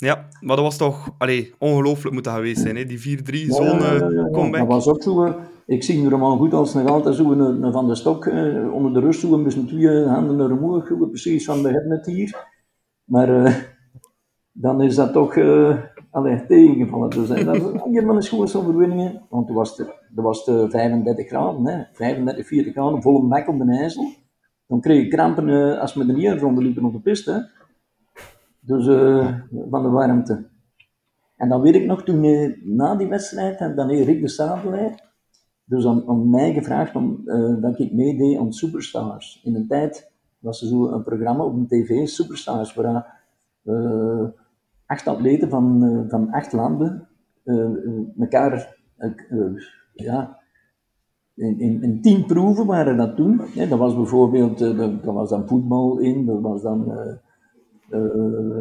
Ja, maar dat was toch allee, ongelooflijk moeten geweest zijn, hè? die 4-3 Ja, zo'n ja, ja, eh, ja, ja. comeback. Dat was ook zo, eh, ik zie hem maar goed als nog altijd zo een, een van de stok, eh, onder de rust zo, met zijn twee handen naar omhoog, precies van, we hebben het hier. Maar eh, dan is dat toch eh allee, tegengevallen. Dus hè, dat is een de overwinningen, want toen was het, was het 35 graden, hè, 35, 40 graden, volle mek op de ijzel. Dan kreeg ik krampen eh, als we de niet rond liepen op de piste. Dus eh, van de warmte. En dan weet ik nog, toen eh, na die wedstrijd, en dan heeft Rick de Stadelaar dus aan mij gevraagd om, eh, dat ik meedeed aan Superstars. In een tijd was er zo een programma op een tv, Superstars, waar acht atleten van, van acht landen elkaar, ja, in, in, tien proeven waren dat toen. Dat was bijvoorbeeld, dat was dan voetbal in, dat was dan... eh,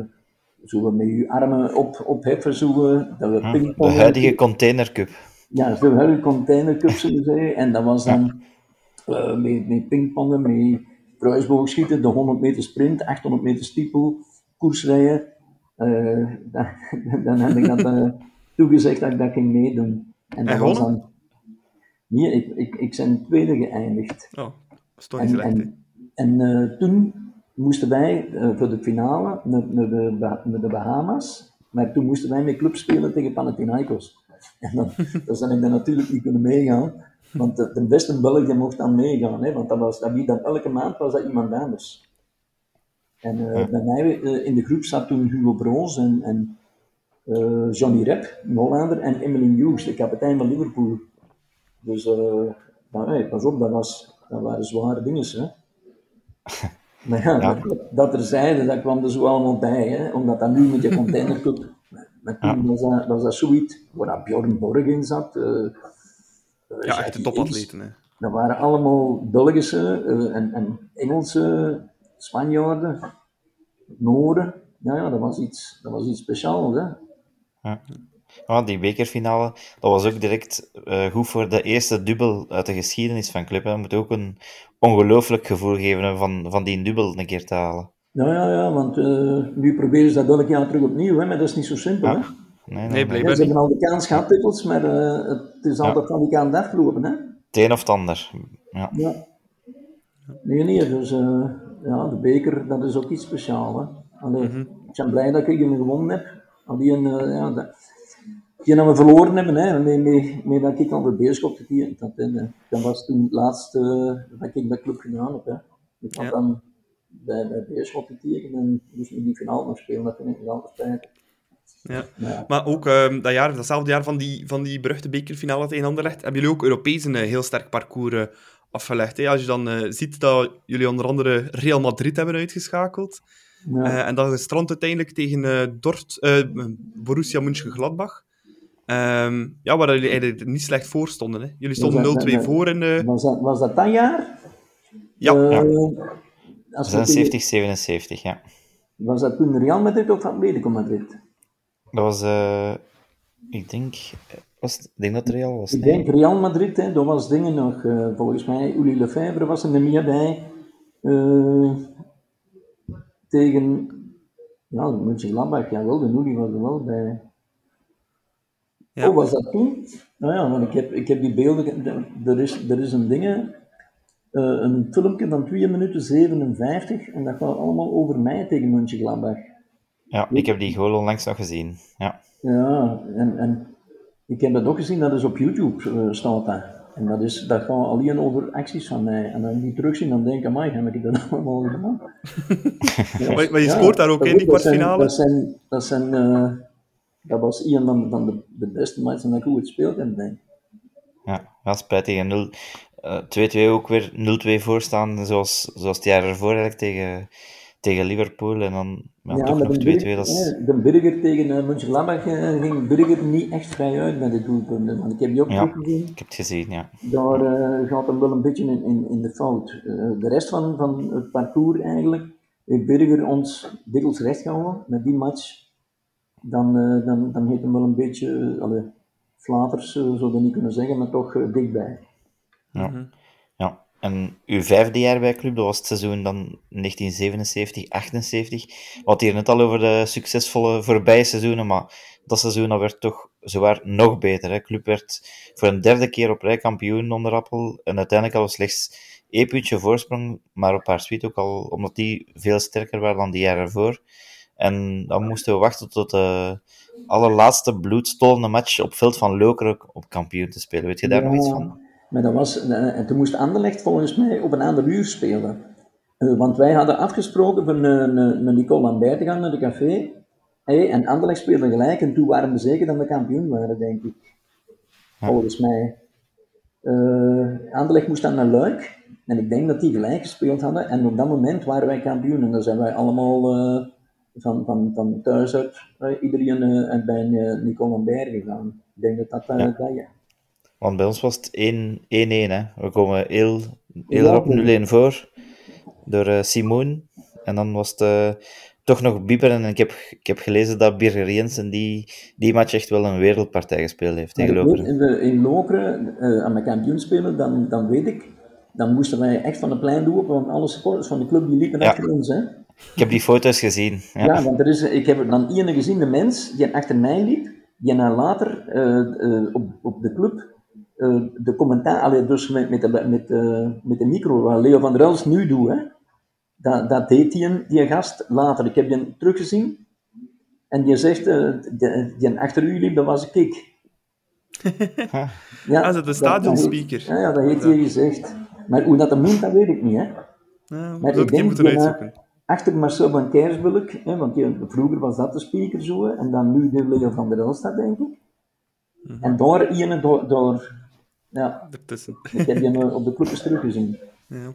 zo wat met je armen op, opheffen, zo, eh, dat we Ja, de pingpongen. huidige containercup. Ja, zo hebben containercup, zullen we zeggen. En dat was dan eh, met, met pingpongen, met kruisboogschieten, de 100 meter sprint, 800 meter stiepel, koersrijden. Eh, dan, dan heb ik dat eh, toegezegd dat ik dat ging meedoen. En dat En was dan... Nee, ik, ik, ik ben tweede geëindigd. Oh, dat is toch niet En, slecht, en, en eh, toen moesten wij eh, voor de finale naar, naar, de, Bah- naar de Bahama's, maar toen moesten wij met club spelen tegen Panathinaikos. En dan, dan zijn ik dan natuurlijk niet kunnen meegaan, want de, de beste Belg die mocht dan meegaan, hè, want dat was, dat, dan elke maand was dat iemand anders. En eh, bij mij eh, in de groep zat toen Hugo Broos en, en eh, Johnny Rep, Hollander, en Emily Hughes, de kapitein van Liverpool. Dus eh, nou, hey, pas op, dat, was, dat waren zware dingen. Hè. Maar ja, Ja. Dat, dat er zeiden, dat kwam er zo allemaal bij. Hè. Omdat dat nu met je containercup... Maar toen was, dat, was dat zoiets waar dat Bjorn Borg in zat. eh, eh, Ja, echte Ees. topatleten, hè. Dat waren allemaal Belgische eh, en, en Engelse Spanjaarden, Noorden. Ja, ja, dat was iets, dat was iets speciaals. Hè. Ja, die bekerfinale, dat was ook direct eh, goed voor de eerste dubbel uit de geschiedenis van Club. hè. Dat moet ook een ongelooflijk gevoel geven hè, van, van die dubbel een keer te halen. Ja, ja, ja, want eh, nu proberen ze dat elk jaar terug opnieuw, hè, maar dat is niet zo simpel. Hè. Nee, nee, Nee, Ja, ze hebben al de kans gehad maar eh, het is altijd van die kant afgelopen. Hè. Het een of het ander. Ja. Ja. Nee, nee, dus ja, de beker, dat is ook iets speciaals. Hè. Allee, Ik ben blij dat ik hem gewonnen heb. Alleen, ja, dat, die dat we verloren hebben, hè, mee, mee, mee dat ik al de beerschop getekend had. hè. Dat was toen het laatste eh, dat ik bij club gedaan heb. Hè. Ik had Ja. dan bij, bij beerschop getekend en moest ik die finale nog spelen, dat vind ik nog altijd spijt. Ja. Maar ja, Maar ook ehm, dat jaar, datzelfde jaar van die, van die beruchte bekerfinale tegen Anderlecht, hebben jullie ook Europees een eh, heel sterk parcours eh, afgelegd. Hè? Als je dan eh, ziet dat jullie onder andere Real Madrid hebben uitgeschakeld, ja. eh, en dat gestrand uiteindelijk tegen eh, Dort, eh, Borussia Mönchengladbach, Ehm ja, waar jullie eigenlijk niet slecht voor stonden. Hè? Jullie stonden dat- 0-2 dat- voor in de... was, dat, was dat dat jaar? Ja, Eh, ja. als we tegen- 76, 77, ja. was dat toen Real Madrid of Atletico Madrid? Dat was, eh, ik denk, was, ik denk dat het Real was. Ik Nee. denk Real Madrid, hè, dat was dingen nog, eh, volgens mij, Uli Lefebvre was er niet meer bij. Eh, tegen, ja, Mönchengladbach, jawel, de Uli was er wel bij. Ja. Oh, was dat toen? Nou ja, want ik heb, ik heb die beelden, er is, er is een dingen, eh, een filmpje van 2 minuten 57 en dat gaat allemaal over mij tegen Mönchengladbach. Ja, ik heb die goal onlangs nog gezien. Ja, Ja, en, en ik heb dat ook gezien, dat is op YouTube eh, staat dat. En dat, is, dat gaat alleen over acties van mij. En dan die terugzien, dan denk ik, amai, heb ik dat allemaal gedaan? Ja. Maar- maar je scoort daar ook in, die dat zijn- kwartfinale. Dat, zijn, dat, zijn, eh, dat was een van, van de, de beste matchen dat ik ooit gespeeld heb, denk ik. ja, ja spijtig. En 0 eh, 2-2 ook weer 0-2 voorstaan, zoals, zoals het jaar ervoor eigenlijk tegen, tegen Liverpool. En dan ja, toch met nog 2-2. een Birger- Dat is, de Burger tegen uh, Mönchengladbach eh, ging Burger niet echt vrij uit met de doelpunten. Want ik heb die ook Ja. teruggezien. ik heb het gezien, ja. Daar eh, gaat hem wel een beetje in, in, in de fout. De rest van, van het parcours eigenlijk heeft Burger ons dikwijls recht gehouden met die match. Dan, eh, dan, dan heeft hem wel een beetje, uh, allee, flaters eh, zou je niet kunnen zeggen, maar toch eh, dichtbij. Ja. ja. En uw vijfde jaar bij Club, dat was het seizoen dan 1977, 78. We hadden hier net al over de succesvolle voorbije seizoenen, maar dat seizoen dat werd toch zwaar nog beter. Hè. Club werd voor een derde keer op rij kampioen onder Appel. En uiteindelijk al slechts één puntje voorsprong, maar op haar suite ook al, omdat die veel sterker waren dan die jaren ervoor. En dan moesten we wachten tot de allerlaatste bloedstolende match op veld van Lokeren op kampioen te spelen. Weet je daar nog iets van? Maar dat was, eh, en toen moest Anderlecht volgens mij op een ander uur spelen. Eh, want wij hadden afgesproken van een, een, een Nicole Lambert te gaan naar de café. Hey, en Anderlecht speelde gelijk en toen waren we zeker dat we kampioen waren, denk ik. Volgens mij. Eh Anderlecht moest dan naar Luik. En ik denk dat die gelijk gespeeld hadden. En op dat moment waren wij kampioen. En dan zijn wij allemaal eh, van, van, van thuis uit, eh, iedereen eh, bij uh, Nicole Lambert gegaan. Ik denk dat dat Ja. dat ja. Want bij ons was het 1-1, hè. We komen heel, heel Ja, rap klopt. 0-1 voor door Simon. En dan was het toch nog bieperen. En ik heb, ik heb gelezen dat Birger Jensen die, die match echt wel een wereldpartij gespeeld heeft tegen Lokeren. in, de, in Lokeren, aan mijn kampioen spelen, dan, dan weet ik, dan moesten wij echt van de plein lopen, want alle supporters van de club die liepen Ja. achter ons. Hè? Ik heb die foto's gezien. Ja. Ja. want er is, ik heb dan ene gezien, de mens die achter mij liep, die na later eh, eh, op, op de club eh, de commentaar, allee, dus met, met, de, met, met de micro, wat Leo van der Els nu doet, hè? Dat, dat deed die, een- die gast later. Ik heb die teruggezien en die zegt, eh, die, die achter u liep, dat was ik. Ja, Ah, de stadionspeaker? Ja, ja, dat heeft hij gezegd. Maar hoe dat hem noemt, dat weet ik niet. Hè. Ja, Maar dat ik ik denk die, uitzoeken. Achter Marcel van Kersbulk, hè, want die, vroeger was dat de speaker zo, en dan nu de Leo van der Elstad, denk ik. Mhm. En daar ene door, door ja, Ertussen. ik heb eh, op de clubjes teruggezien. Ja.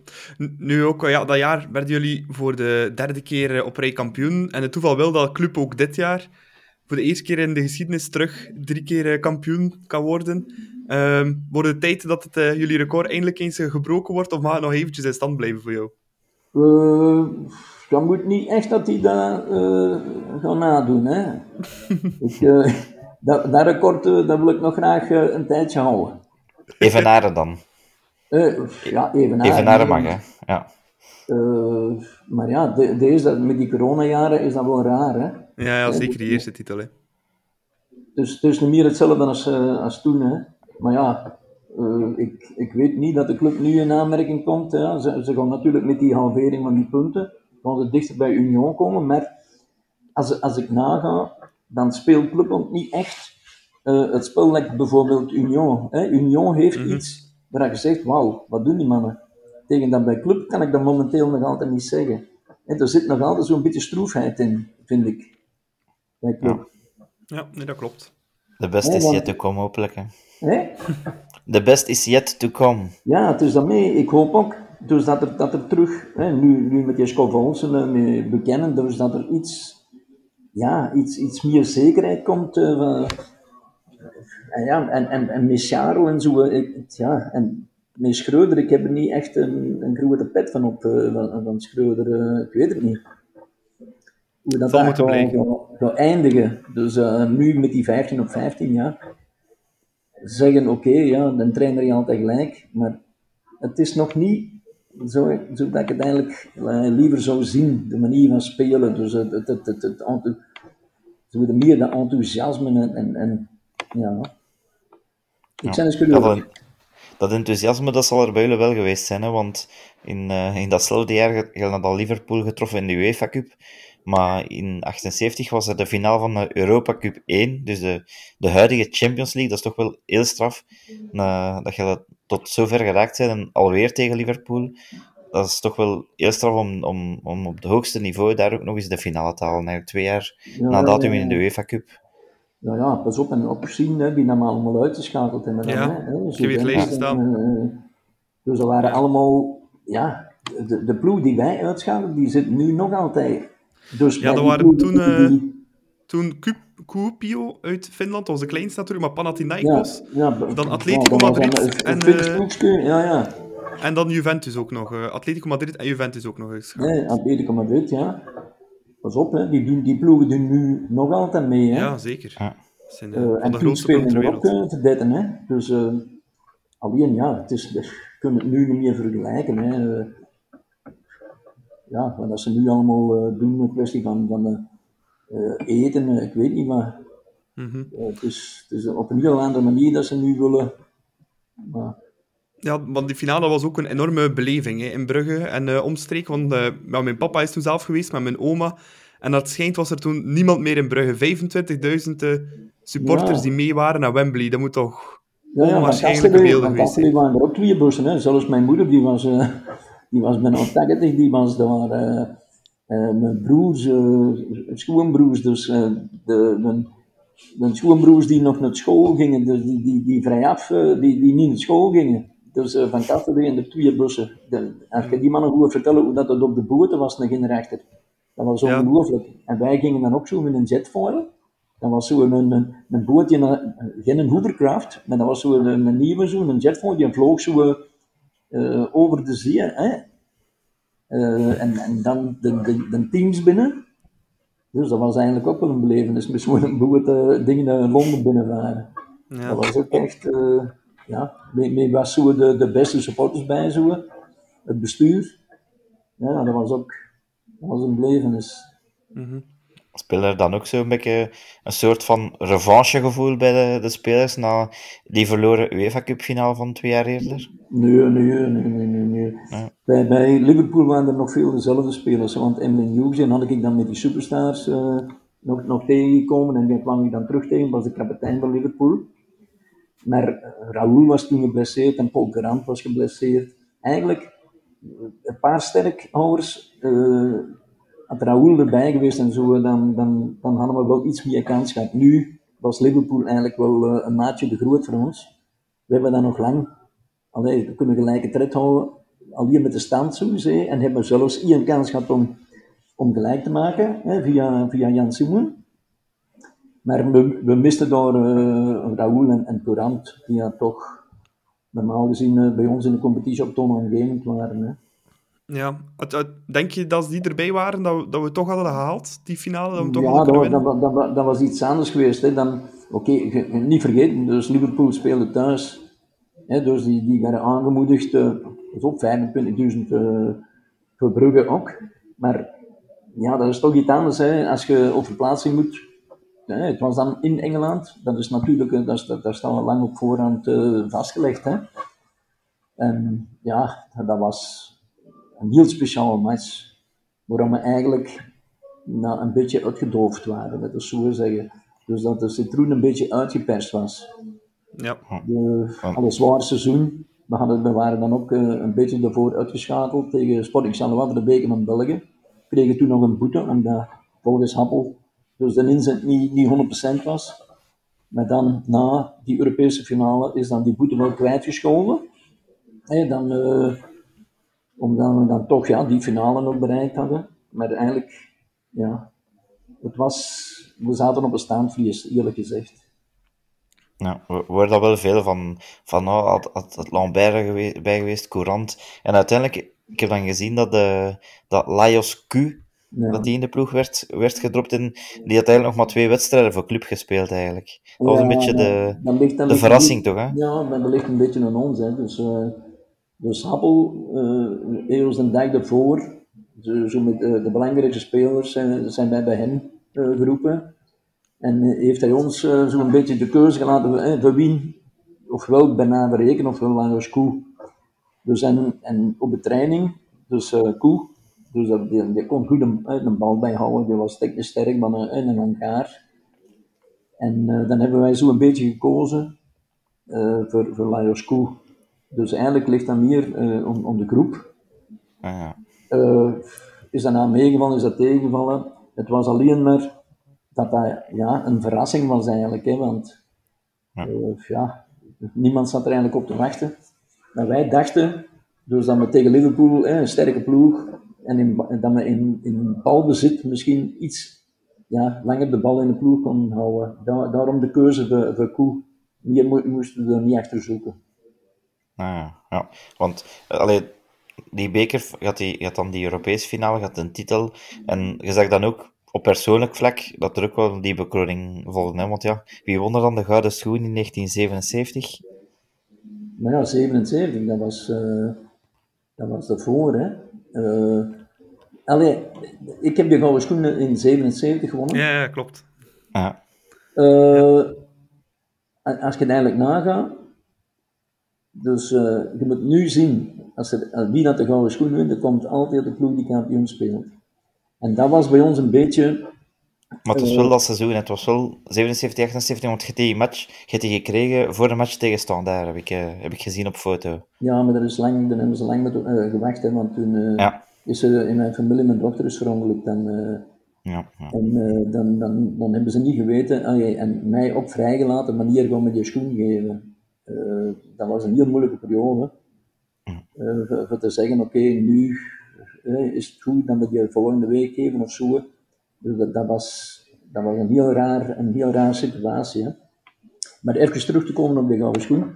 Nu ook, ja, dat jaar werden jullie voor de derde keer eh, op rij kampioen. En het toeval wil dat club ook dit jaar voor de eerste keer in de geschiedenis terug drie keer eh, kampioen kan worden. Ehm wordt het tijd dat het, eh, jullie record eindelijk eens gebroken wordt, of mag het nog eventjes in stand blijven voor jou? Uh, dan moet niet echt dat hij dat uh, gaat nadoen. Hè. ik, uh, dat, dat record uh, dat wil ik nog graag uh, een tijdje houden. Evenaren dan. Uh, ja, evenaren. Evenaren mag, hè. Ja. Uh, maar ja, de, deze, met die coronajaren is dat wel raar, hè. Ja, ja zeker die eerste titel, hè. Dus het is niet meer hetzelfde als, uh, als toen, hè. Maar ja, uh, ik, ik weet niet dat de club nu in aanmerking komt. Hè. Ze, ze gaan natuurlijk met die halvering van die punten, gaan ze dichter bij Union komen. Maar als, als ik naga, dan speelt club ook niet echt uh, het spel like bijvoorbeeld Union. Hè. Union heeft Mhm. iets waar je zegt, wauw, wat doen die mannen? Tegen dat bij club kan ik dat momenteel nog altijd niet zeggen. En er zit nog altijd zo'n beetje stroefheid in, vind ik. Bij club. Ja, nee, dat klopt. De best Nee, is want- yet to come, hopelijk. Hè. Hè? De best is yet to come. Ja, het is daarmee. Ik hoop ook dus dat, er, dat er terug, hè, nu, nu met die Schovolsen uh, mee bekennen, dus dat er iets, ja, iets, iets meer zekerheid komt. eh, van- en ja, en, en, en met en zo. eh, Ik, ja, en met Schreuder, ik heb er niet echt een, een grote pet van op, uh, van, van Schreuder. Uh, ik weet het niet. Hoe dat daar gaat, eindigen. Dus nu met die 15 op 15 jaar. Zeggen, oké, okay, ja, dan trainer je altijd gelijk. Maar het is nog niet zo, zo dat ik het eigenlijk liever zou zien. De manier van spelen. Dus het, het, het, het, het, meer dat enthousiasme en, en, en ja. Ik ja. eens dat, dat enthousiasme dat zal er bij jullie wel geweest zijn, hè? want in, uh, in datzelfde jaar had al Liverpool getroffen in de UEFA Cup. Maar in 78 was er de finale van de Europa Cup 1, dus de, de huidige Champions League. Dat is toch wel heel straf uh, dat je tot zover geraakt bent en alweer tegen Liverpool dat is toch wel heel straf om, om, om op het hoogste niveau daar ook nog eens de finale te halen. Eigenlijk twee jaar ja, na datum in de UEFA Cup. Ja, ja, pas op en opzien, hè, die namen allemaal uitgeschakeld hebben. Ja, dan, hè, dus ik heb het lezen staan. Uh, dus dat waren allemaal, ja, de, de ploeg die wij uitschakelden, die zit nu nog altijd. Dus ja, dat waren toen, uh, toen Kuopio uit Finland, dat was de kleinste natuurlijk, maar Panathinaikos, ja, ja, dan Atletico Madrid en... ja, ja. En dan Juventus ook nog. Uh, Atletico Madrid en Juventus ook nog eens. Nee, Atletico Madrid, ja. Pas op, hè. Die, doen, die ploegen doen nu nog altijd mee. Hè. Ja, zeker. Ja. Zijn, uh, uh, en de grootste spelen er ook uh, te hè. Dus alleen, ja, het is, je kunt het nu niet meer vergelijken. Hè. Ja, wat ze nu allemaal doen, een kwestie van, van eten, ik weet niet, maar mm -hmm. het, is, het is op een heel andere manier dat ze nu willen. Maar, ja, want die finale was ook een enorme beleving hè, in Brugge en omstreek. Want uh, mijn papa is toen zelf geweest met mijn oma. En dat schijnt was er toen niemand meer in Brugge. 25.000 uh, supporters die mee waren naar Wembley. Dat moet toch ja, ja, onwaarschijnlijke beelden geweest zijn. Waren er ook twee bussen. Hè. Zelfs mijn moeder, die was, die was bijna 80, die was daar... mijn broers, schoonbroers, dus de, mijn, schoonbroers die nog naar school gingen, dus die, die, die vrijaf, die, die niet naar school gingen dus uh, van Kasterlee in de twee bussen. De, als je die mannen goed vertellen hoe dat het op de boten was, in rechter. Dat was ongelooflijk. En wij gingen dan ook zo met een jet varen. Dat was zo een, een, een bootje, een, geen een hovercraft, maar dat was zo een, een nieuwe, zo, een jetfoil, die vloog zo uh, over de zee. Hè? Uh, en, en dan de, de, de, teams binnen. Dus dat was eigenlijk ook wel een belevenis, met zo'n boot uh, dingen naar Londen binnenvaren. Ja. Dat was ook echt ja, mee, was zo de, de beste supporters bij zo, het bestuur. Ja, dat was ook dat was een belevenis. Mm -hmm. Speel er dan ook zo'n beetje een soort van revanchegevoel bij de, de spelers na die verloren UEFA Cup finale van twee jaar eerder? Nee, nee, nee, nee, nee. nee. Bij, bij Liverpool waren er nog veel dezelfde spelers, want Emily Hughes en had ik dan met die superstars uh, nog, nog tegengekomen en die kwam ik dan terug tegen, was de kapitein van Liverpool. Maar eh, Raoul was toen geblesseerd en Paul Garant was geblesseerd. Eigenlijk, eh, een paar sterkhouders, uh, had Raoul erbij geweest en zo, dan, dan, dan hadden we wel iets meer kans gehad. Nu was Liverpool eigenlijk wel uh, een maatje te groot voor ons. We hebben dat nog lang, allee, we kunnen gelijke tred houden, al hier met de stand gezegd, en hebben zelfs één kans gehad om, om gelijk te maken, via, via Jan Simon. Maar we, we misten door uh, Raoul en, en Courant, die ja toch normaal gezien uh, bij ons in de competitie op toonaangevend waren. Hè. Ja, denk je dat die erbij waren, dat we, dat we toch hadden gehaald, die finale? Dat we toch ja, dat, dat, dat, dat, was iets anders geweest. Hè. Dan, oké, okay, niet vergeten, dus Liverpool speelde thuis. Hè, dus die, die werden aangemoedigd, uh, op 25.000 uh, voor Brugge ook. Maar ja, dat is toch iets anders hè, als je op verplaatsing moet het was dan in Engeland. Dat is natuurlijk, eh, dat, is, dat, staan we lang op voorhand uh, vastgelegd. Hè. En ja, dat was een heel speciale match. Waarom we eigenlijk nou, een beetje uitgedoofd waren, dat is zo zeggen. Dus dat de citroen een beetje uitgeperst was. Ja. De, alle zware seizoen. We, hadden, we waren dan ook uh, een beetje ervoor uitgeschakeld tegen Sporting Charleroi voor de beker van België. We kregen toen nog een boete, omdat volgens Happel dus de inzet niet, niet 100% was. Maar dan, na die Europese finale, is dan die boete wel kwijtgeschoven. Hey, dan, uh, omdat we dan toch ja, die finale nog bereikt hadden. Maar eigenlijk, ja, het was, we zaten op een staanvlies, eerlijk gezegd. Ja, we hoorden dat wel veel van, van nou, had, had, had Lambert er bij geweest, Courant. En uiteindelijk, ik heb dan gezien dat, de, dat Lajos Q, Ja. dat die in de ploeg werd, werd gedropt. En die had eigenlijk nog maar twee wedstrijden voor club gespeeld, eigenlijk. Dat was een beetje de, Dan ligt- dan de verrassing, toch? Hè? Ja, maar dat ligt een beetje aan ons. Hè. Dus, eh dus Happel, eh eeuws een dag ervoor, zo, zo met, eh, de belangrijkste spelers zijn, zijn wij bij eh, geroepen. En eh, heeft hij ons eh, zo een beetje de keuze gelaten eh, voor wie, ofwel Bernard Verreken ofwel Lagos Koe. Dus en, en op de training, dus eh Koe, dus dat, die, kon goed een, eh, een bal bijhouden, die was technisch sterk, maar een, een hangaar. En eh, dan hebben wij zo een beetje gekozen eh, voor, voor Lajos Koe. Dus eigenlijk ligt dat meer eh, om, om de groep. Ah, ja. Eh, is dat nou meegevallen, is dat tegengevallen? Het was alleen maar dat dat ja, een verrassing was eigenlijk. Hè, want Ja. eh, ja, niemand zat er eigenlijk op te wachten. Maar wij dachten, dus dat we tegen Liverpool hè, een sterke ploeg en in, dat we in, in balbezit misschien iets ja, langer de bal in de ploeg kon houden. Da- daarom de keuze voor, voor Koe. Meer mo- moesten we er niet achter zoeken. Ah, ja, ja. Want eh, allee, die beker, je had, die, je had dan die Europese finale, je had een titel. En je zag dan ook op persoonlijk vlak dat er ook wel die bekroning volgde. Hè? Want ja, wie won er dan de gouden schoen in 1977? Maar ja, 77, dat was, eh dat was daarvoor, hè. Eh, allee, ik heb de gouden schoenen in 77 gewonnen. Ja, ja, klopt. Ja, Eh, en als je het eigenlijk nagaat, dus eh, je moet nu zien, als er, als wie dat de gouden schoen wint, er komt altijd de ploeg die kampioen speelt. En dat was bij ons een beetje, maar het was Eh. wel dat seizoen. Het was wel 77, 78, want je hebt die match je die gekregen voor de match tegen Standaard, heb ik, eh, heb ik gezien op foto. ja, maar daar, is lang, daar hebben ze lang met, eh, gewacht, hè, want toen eh, Ja. is er in mijn familie, mijn dochter is verongelukt eh, Ja, ja. En eh, dan, dan, dan hebben ze niet geweten, allee, en mij op vrijgelaten manier gewoon met die schoen geven. Eh, dat was een heel moeilijke periode. Voor, voor te zeggen, oké, nu eh, is het goed dat we die volgende week geven of zo. Dus dat, dat, was, dat was een heel raar, een heel raar situatie. Hè. Maar even terug te komen op de gouden schoen.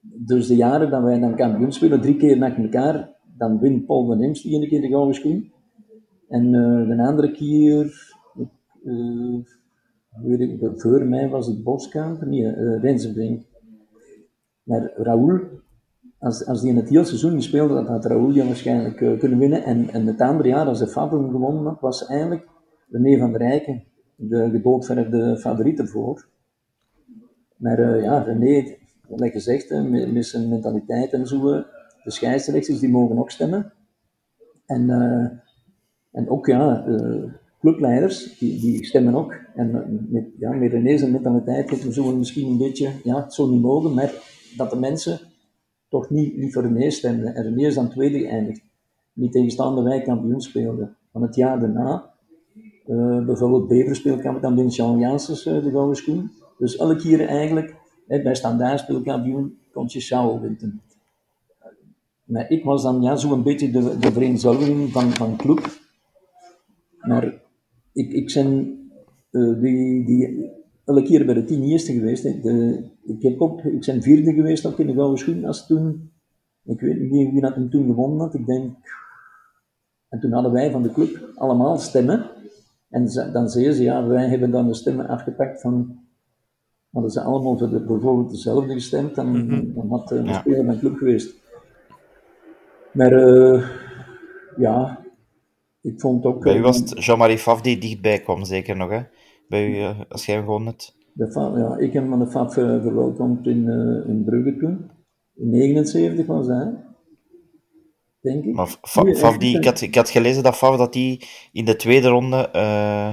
Dus de jaren dat wij dan kampioen spelen, drie keer na elkaar, dan wint Paul van Imst die ene keer de gouden schoen. En de andere keer, weet ik, voor mij was het Boskamp, nee, uh, Rensenbrink. Maar Raoul, als, als die in het hele seizoen gespeeld had, had Raoul die waarschijnlijk eh, kunnen winnen. En, en het andere jaar, als de Fab hem gewonnen had, was eigenlijk René van der Rijken de gedoodverfde favoriet ervoor. Maar eh, ja, René, wat gezegd, met, met zijn mentaliteit en zo, eh, de scheidsrechters die mogen ook stemmen. En, eh, en ook ja, eh, clubleiders, die, die stemmen ook. En eh, met, ja, met René zijn mentaliteit heeft hem zo misschien een beetje, ja, het zou niet mogen, maar dat de mensen toch niet, voor René stemden. En René is dan tweede geëindigd. Niet tegenstaande wij kampioen speelden. Van het jaar daarna, eh, bijvoorbeeld Bever speelkampioen, dan Jean Janssens eh, de gouden schoen. Dus elke keer eigenlijk, hè, bij standaard speelkampioen, kon je Sjouw winnen. Maar ik was dan ja, zo'n beetje de, de van, van club. Maar ik, ik ben eh, die, die, elke keer bij de tien eerste geweest. hè. De, ik, heb ook, ik ben vierde geweest ook in de gouden schoen. Als toen, ik weet niet wie, wie dat hem toen gewonnen had. Ik denk, en toen hadden wij van de club allemaal stemmen. En ze- dan zeiden ze, ja, wij hebben dan de stemmen afgepakt van... Hadden ze allemaal voor de, bijvoorbeeld dezelfde gestemd, dan, dan had eh, Ja. speler van de club geweest. Maar eh, ja, ik vond ook... Bij u eh, was het Jean-Marie Faf die dichtbij kwam, zeker nog, hè? Bij u, eh, als jij gewonnen hebt. De FAF, ja, ik heb me de FAF eh, verwelkomd in, in Brugge toen. In 79 was dat, hè? Denk ik. Maar Fa- Nee, Faf, die, ik, had, ik had gelezen dat Faf dat die in de tweede ronde eh,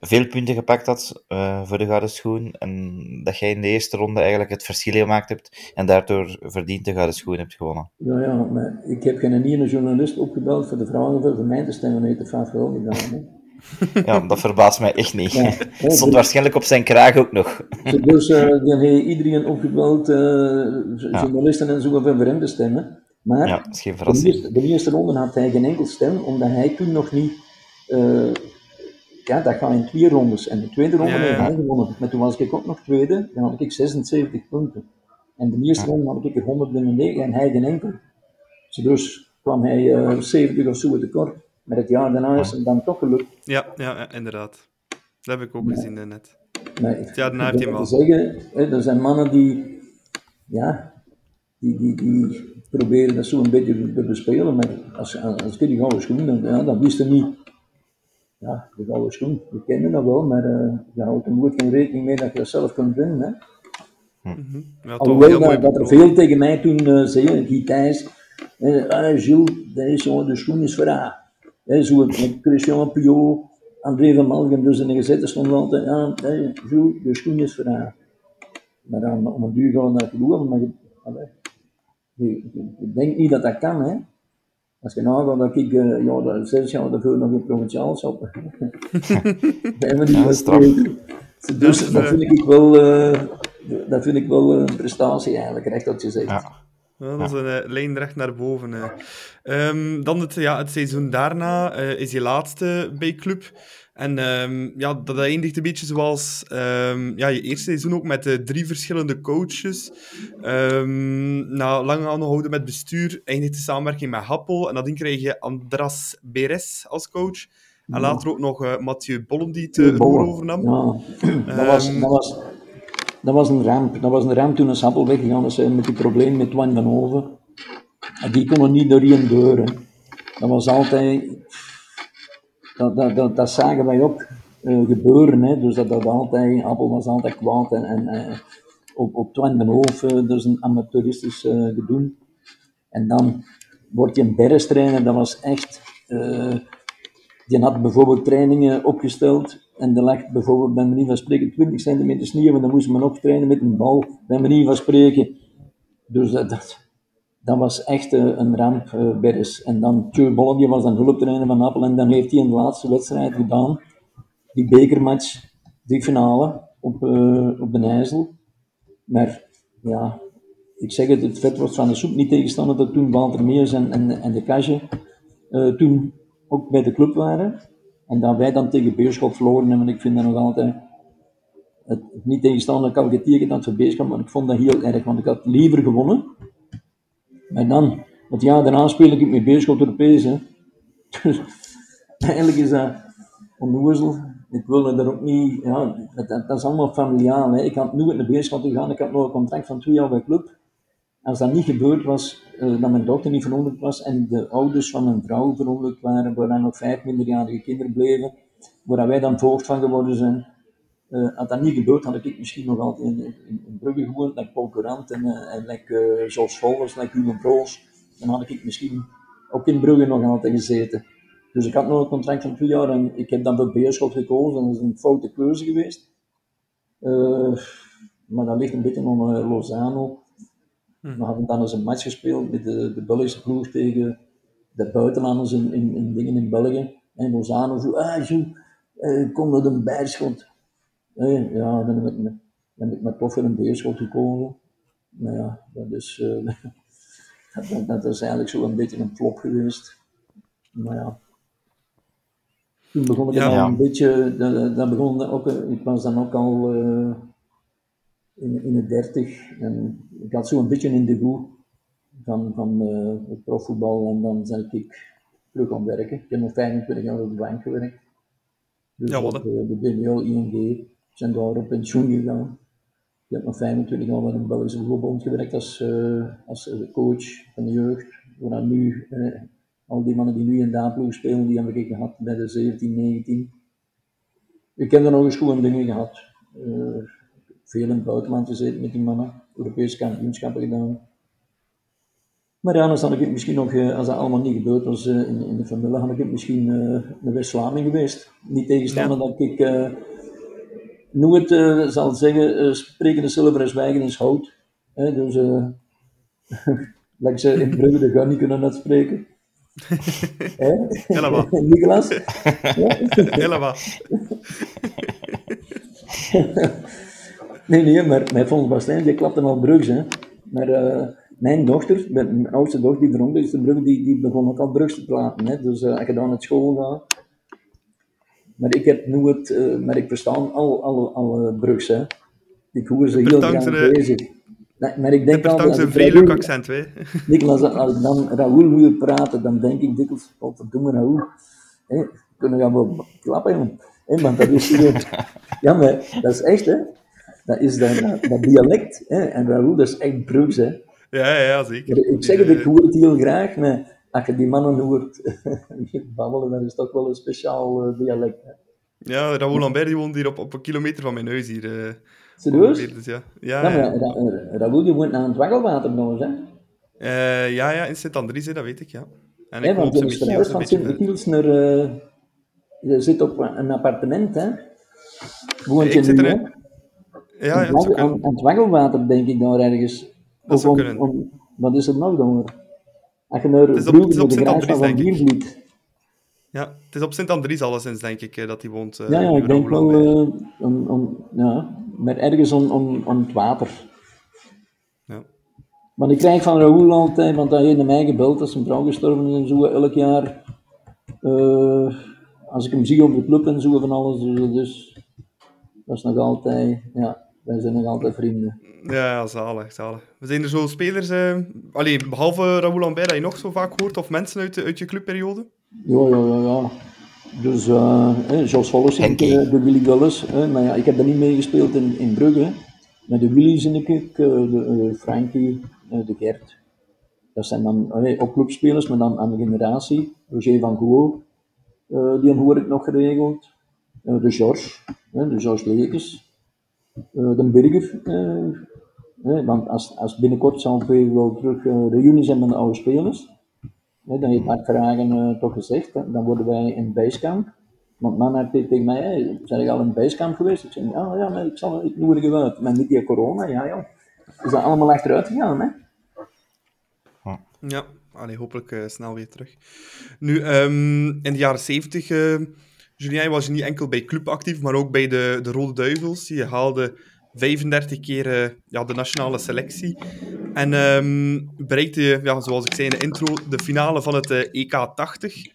veel punten gepakt had eh, voor de gouden schoen. En dat jij in de eerste ronde eigenlijk het verschil gemaakt hebt. En daardoor verdiend de gouden schoen hebt gewonnen. Ja, ja, maar ik heb geen ene journalist opgebeld voor de vragen voor mij te stemmen, heeft de FAF wel gedaan. Hè. Ja, dat verbaast mij echt niet. Ja. Het stond waarschijnlijk op zijn kraag ook nog. Dus eh dan heeft iedereen opgebeld, journalisten en zo, hem te stemmen. Maar Ja, dat is geen de, eerste, de eerste ronde had hij geen enkel stem, omdat hij toen nog niet, eh, ja, dat gaat in twee rondes. En de tweede ronde Ja, heb ja. hij gewonnen. Maar toen was ik ook nog tweede, dan had ik 76 punten. En de eerste ronde had ik er 109 en hij geen enkel. Dus kwam hij eh 70 of zo tekort. Maar het jaar daarna is het dan toch gelukt. Ja, ja, ja, inderdaad. Dat heb ik ook gezien eh, net. Maar ik, Ja, daarna heeft hij te zeggen, hè, er zijn mannen die, ja, die, die, die proberen dat zo een beetje te bespelen. Maar als, als ik die gouden schoen, dan, ja, dan wist je niet, ja, de gouden schoen, we kennen dat wel, maar eh, je houdt er nooit geen rekening mee dat je dat zelf kunt winnen. Hè. Heel Alhoewel dat, dat er veel tegen mij toen eh zeiden, Thijs, eh, ah, Gilles, dat is zo, de schoen is voor haar. Hè, zo met Christian Piot, André van Malgen, dus in de gezette stond altijd, ja, Gilles, de schoen is voor haar. Maar dan om een duur gaan naar geloven, maar allee, je denkt niet dat dat kan, hè. Als je nagaat dat ik, eh, ja, dat zes jaar daarvoor nog in provinciaal we niet Ja, straf. spreken. Dus Dat dat eh, vind ik wel, eh, dat vind ik wel een prestatie eigenlijk, recht wat je zegt. Ja. Dat is een eh, lijn recht naar boven. eh. Ehm, dan het, ja, het seizoen daarna eh, is je laatste bij club. En ehm, ja, dat eindigt een beetje zoals ehm, ja, je eerste seizoen ook met eh, drie verschillende coaches. Ehm, na lang aanhouden met bestuur eindigt de samenwerking met Happel. En nadien krijg je Andras Beres als coach. En later ook nog eh, Mathieu Bollen die het roer overnam. Ja, dat was, dat, was, dat was een ramp. Dat was een ramp toen een Sappel weggegaan eh, met die probleem met Twan van Hoven. En die konden niet door die deur. hè. Dat was altijd... Dat, dat, dat, dat zagen wij ook eh, gebeuren. Hè. Dus dat, dat altijd... Appel was altijd kwaad. En, en eh, op, op Twan van Hoven, dus een amateuristisch eh gedoe. En dan wordt je een bergstrainer. Dat was echt... eh, die had bijvoorbeeld trainingen opgesteld en er lag bijvoorbeeld bij manier van spreken 20 centimeter sneeuw en dan moest men trainen met een bal, bij manier van spreken. Dus dat, dat, dat was echt eh, een ramp, eh Beres. En dan Tjeu Bollen, die was dan hulptrainer van Appel en dan heeft hij een laatste wedstrijd gedaan, die bekermatch, die finale op, eh, op de. Maar ja, ik zeg het, het vet wordt van de soep niet tegenstander dat toen Walter Meers en, en, de Kasje eh, toen ook bij de club waren. En dat wij dan tegen Beerschot verloren hebben. Ik vind dat nog altijd het, het niet tegenstander ik had getekend had voor Beerschot, maar ik vond dat heel erg, want ik had liever gewonnen. Maar dan, het jaar daarna speel ik met Beerschot Europees. Hè. Dus eigenlijk is dat onnozel. Ik wilde er ook niet, ja, dat, dat, is allemaal familiaal. Hè. Ik had nooit naar Beerschot gegaan, ik had nog een contract van twee jaar bij de club. Als dat niet gebeurd was, eh, dat mijn dochter niet verongelukt was en de ouders van mijn vrouw verongelukt waren, waar dan nog vijf minderjarige kinderen bleven, waar wij dan voogd van geworden zijn, eh, had dat niet gebeurd, had ik misschien nog altijd in, in, in Brugge gewoond, like Paul en, eh, en like, eh, Jos Volvers, like Hugo Broos. Dan had ik misschien ook in Brugge nog altijd gezeten. Dus ik had nog een contract van twee jaar en ik heb dan voor Beerschot gekozen. Dat is een foute keuze geweest. Maar dat ligt een beetje eh, Lozano. We hadden dan eens een match gespeeld met de, de Belgische ploeg tegen de buitenlanders in, in, in dingen in België. En Lozano zo, ah zo, eh, kom met een bijschot. Eh, ja, dan heb ik, me, dan heb ik voor een beerschot gekozen. Maar ja, dat is, eh, dat, dat, dat is eigenlijk zo een beetje een flop geweest. Maar ja. Toen begon ik Ja. al Ja. een beetje, dat, dat begon ook, eh, ik was dan ook al eh, in, in de dertig en ik had zo een beetje in de goe van, van eh, het profvoetbal en dan ben ik terug gaan werken. Ik heb nog 25 jaar op de bank gewerkt. Dus Ja, wat, op de BBL, ING, ik ben daar op pensioen gegaan. Ik heb nog 25 jaar met een Belgische voetbalbond gewerkt als, eh, als eh, coach van de jeugd. Dan nu, eh, al die mannen die nu in de A-ploeg spelen, die heb ik gehad bij de 17, 19. Ik heb er nog eens goede dingen gehad. Eh, veel in het buitenland gezeten met die mannen. Europese kampioenschappen gedaan. Maar ja, dan had ik misschien nog, als dat allemaal niet gebeurd was in, in de familie, had ik misschien eh een West-Vlaming geweest. Niet tegenstander dat ik eh nooit eh, zal zeggen, eh spreken de zilveren zwijgen is hout. Hè, dus, eh like ze in Brugge de gun niet kunnen uitspreken. Helemaal. Nicolas? Ja? Helemaal. Nee, nee, maar mijn volgens Bastijn, die klapte al Brugs, hè. Maar mijn dochter, mijn mijn oudste dochter, die dronk is de Brugge, die, die begon ook al Brugs te praten, hè. Dus als je dan naar school gaat, Maar ik heb nooit, uh, maar ik verstaan al, alle, alle Brugs, hè. Ik hoor ze heel graag bezig. Nee, maar ik denk Dat al, is een Raoul- accent, hè. Nicolas, als ik dan Raoul hoor praten, dan denk ik dikwijls, wat verdomme Raoul. Hè, kunnen we wel klappen, jongen. Hè, want dat is ja, maar dat is echt, hè. Dat is dat, dat, dat dialect, hè. En Raoul, dat is echt Brugs, hè. Ja, ja, ja, zeker. Ik zeg het, ik hoor het heel graag, maar als je die mannen hoort babbelen, dan is het toch wel een speciaal eh, dialect, hè. Ja, Raoul Lambert die woont hier op, op een kilometer van mijn huis hier. eh, Serieus? dus ja. Ja, Ja, ja. maar Ra- Ra- Raoul, die woont aan het Waggelwater nog eens, hè. Eh, ja, ja, in Sint-Andries, dat weet ik, ja. En ik want je verhuisd van. Sint-Michiels naar... eh, je zit op een appartement, hè? Woont Ik je zit nu, er, hè? hè. Ja, ja, aan, aan, het Waggelwater, denk ik, daar ergens. Dat Of om- om- wat is er nog dan? Als je naar is op- Brugge, het is op de Sint-Andries, denk ik. Ja, het is op Sint-Andries alleszins, denk ik, dat hij woont. eh, Ja, ja, ik denk wel... Eh, om, om, ja, maar ergens om, om, om het water. Ja. Maar ik krijg van Raoul altijd, want hij heeft naar mij gebeld, als zijn vrouw gestorven is en zo, elk jaar. eh, als ik hem zie op de club en zo van alles, dus, dus dat is nog altijd, ja, wij zijn nog altijd vrienden. Ja, zalig, zalig. We zijn er zo spelers... eh allee, behalve Raoul Lambert, dat je nog zo vaak hoort, of mensen uit, de- uit je clubperiode? Ja, ja, ja, ja. Dus, eh eh, Jos eh, de Willy Gullis, eh, maar ja, ik heb er niet mee gespeeld in, in Brugge. Maar de Willy zie ik, eh, de Frankie, de Gert. Dat zijn dan eh, ook clubspelers, maar dan aan de generatie. Roger van eh, die hoor ik nog geregeld. De George, de George Lekes. Eh, de Burger. eh, eh, want als, als binnenkort zal we wel terug eh reunie zijn met de oude spelers. Dan heeft Mark Verhagen eh, toch gezegd, dan worden wij in Basecamp. Want man had tegen mij, hey, zijn je al in Basecamp geweest? Ik zei, ja, ja, maar ik, zal, ik nodig je uit. Maar niet die corona, ja, ja. Is dat allemaal achteruit gegaan, hè? Ja, allee, hopelijk eh, snel weer terug. Nu, ehm, in de jaren 70, eh Julien, was niet enkel bij club actief, maar ook bij de, de Rode Duivels. Je haalde 35 keer eh, ja, de nationale selectie. En ehm, bereikte je, ja, zoals ik zei in de intro, de finale van het eh, EK 80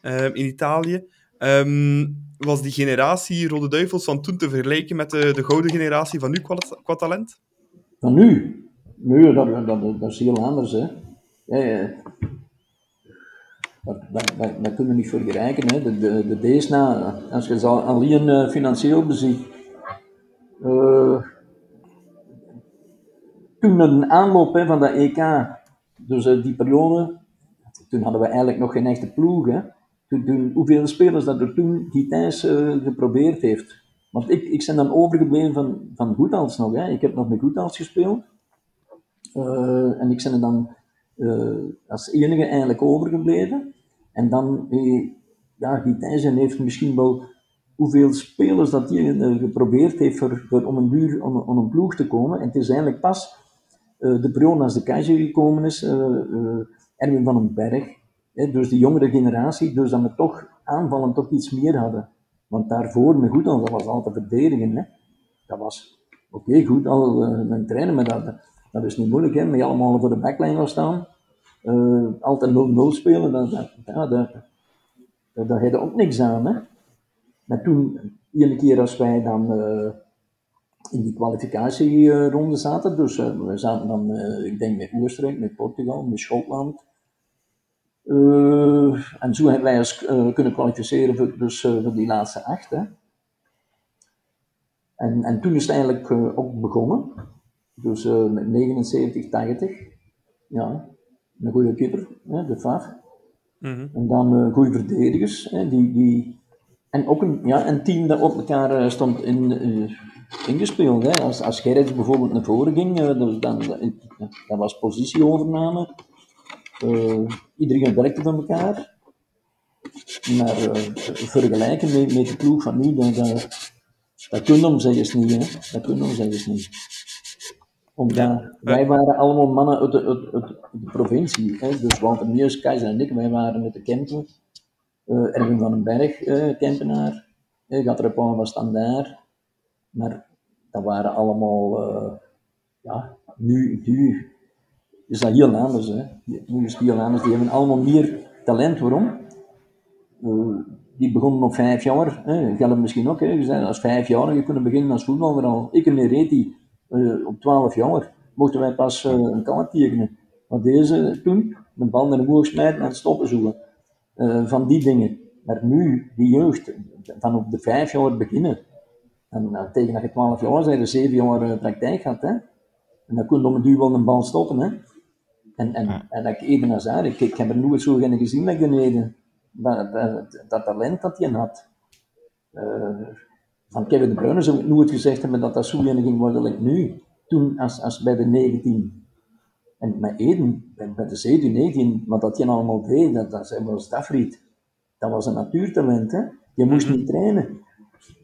eh, in Italië. Ehm, was die generatie Rode Duivels van toen te vergelijken met de, de gouden generatie van nu qua, talent? Van nu? Dat, dat, dat is heel anders, hè. Ja, ja. Dat, kunnen we niet vergelijken, hè. De, de, de D's na, als je alleen eh, financieel beziet. eh, toen een aanloop hè, van dat EK, dus eh, die periode, toen hadden we eigenlijk nog geen echte ploeg. Toen, hoeveel spelers dat er toen Gitijs eh geprobeerd heeft. Want ik, ik ben dan overgebleven van, van Goethals nog, hè. Ik heb nog met Goethals gespeeld. En ik ben er dan als enige eigenlijk overgebleven. En dan, eh, ja, Gitijzen heeft misschien wel hoeveel spelers dat hij eh, geprobeerd heeft voor, om een duur om, een ploeg te komen. En het is eigenlijk pas eh, de periode als de keizer gekomen is, eh, eh, Erwin van den Berg, dus de jongere generatie, dus dat we toch aanvallen toch iets meer hadden. Want daarvoor, met goed, dat was altijd verdedigen. Hè. Dat was, oké, goed, al eh, een trainen, maar dat, dat is niet moeilijk, hè, met je allemaal voor de backline gaan staan. Eh, altijd 0-0 spelen, dat, ja, heb je ook niks aan. Hè. Maar toen, iedere keer als wij dan eh, in die kwalificatieronde zaten, dus eh, we zaten dan, ik denk met Oostenrijk, met Portugal, met Schotland. En zo hebben wij ons kunnen kwalificeren voor, dus, voor die laatste acht. Hè. En, en toen is het eigenlijk ook begonnen. Dus met 79, 80. Ja, een goede keeper, hè, de Faf. Mhm. En dan eh goede verdedigers. Hè, die, die, en ook een, ja, een team dat op elkaar eh, stond in, eh, ingespeeld. Hè. Als, als Gerrits bijvoorbeeld naar voren ging, dus dan, dat was positieovername. Iedereen werkte van elkaar. Maar vergelijken met, met de ploeg van nu, dat, dat, dat kunnen we zeggen niet. Hè. Dat kunnen we zeggen niet. Omdat wij waren allemaal mannen uit de, uit, uit de provincie. Hè. Dus Walter Meus, Keizer en ik, wij waren met de Kempen. Eh, Erwin van den Berg, eh, Kempenaar. Uh, Gatrepan was dan daar. Maar dat waren allemaal, eh, ja, nu, nu is dat heel anders. Hè. Nu is het heel anders. Die hebben allemaal meer talent. Waarom? Eh, die begonnen op vijf jaar. Hè. Geldt misschien ook. Hè. Als vijfjarige kunnen beginnen als voetballer al. Ik en Nereti, uh, op twaalf jaar, mochten wij pas uh, een kaart tekenen. Maar deze toen, de bal naar de moer smijten en stoppen zoeken. Uh, van die dingen. Maar nu, die jeugd, van op de vijf jaar beginnen. En tegen dat je twaalf jaar zijn, er zeven jaar praktijk had. Hè. En dan kun je om een duur wel een bal stoppen. Hè. En, en, ja. en dat ik even als ik, ik heb er nooit zo geen gezien met beneden. Dat, dat, dat talent dat hij had. Uh, van Kevin De Bruyne zou ik nooit gezegd hebben dat dat zo ging worden like nu. Toen, als, als bij de 19. En met Eden, bij de 17, 19, wat dat je allemaal deed, dat, dat was. Dat was een natuurtalent, hè. Je moest niet trainen.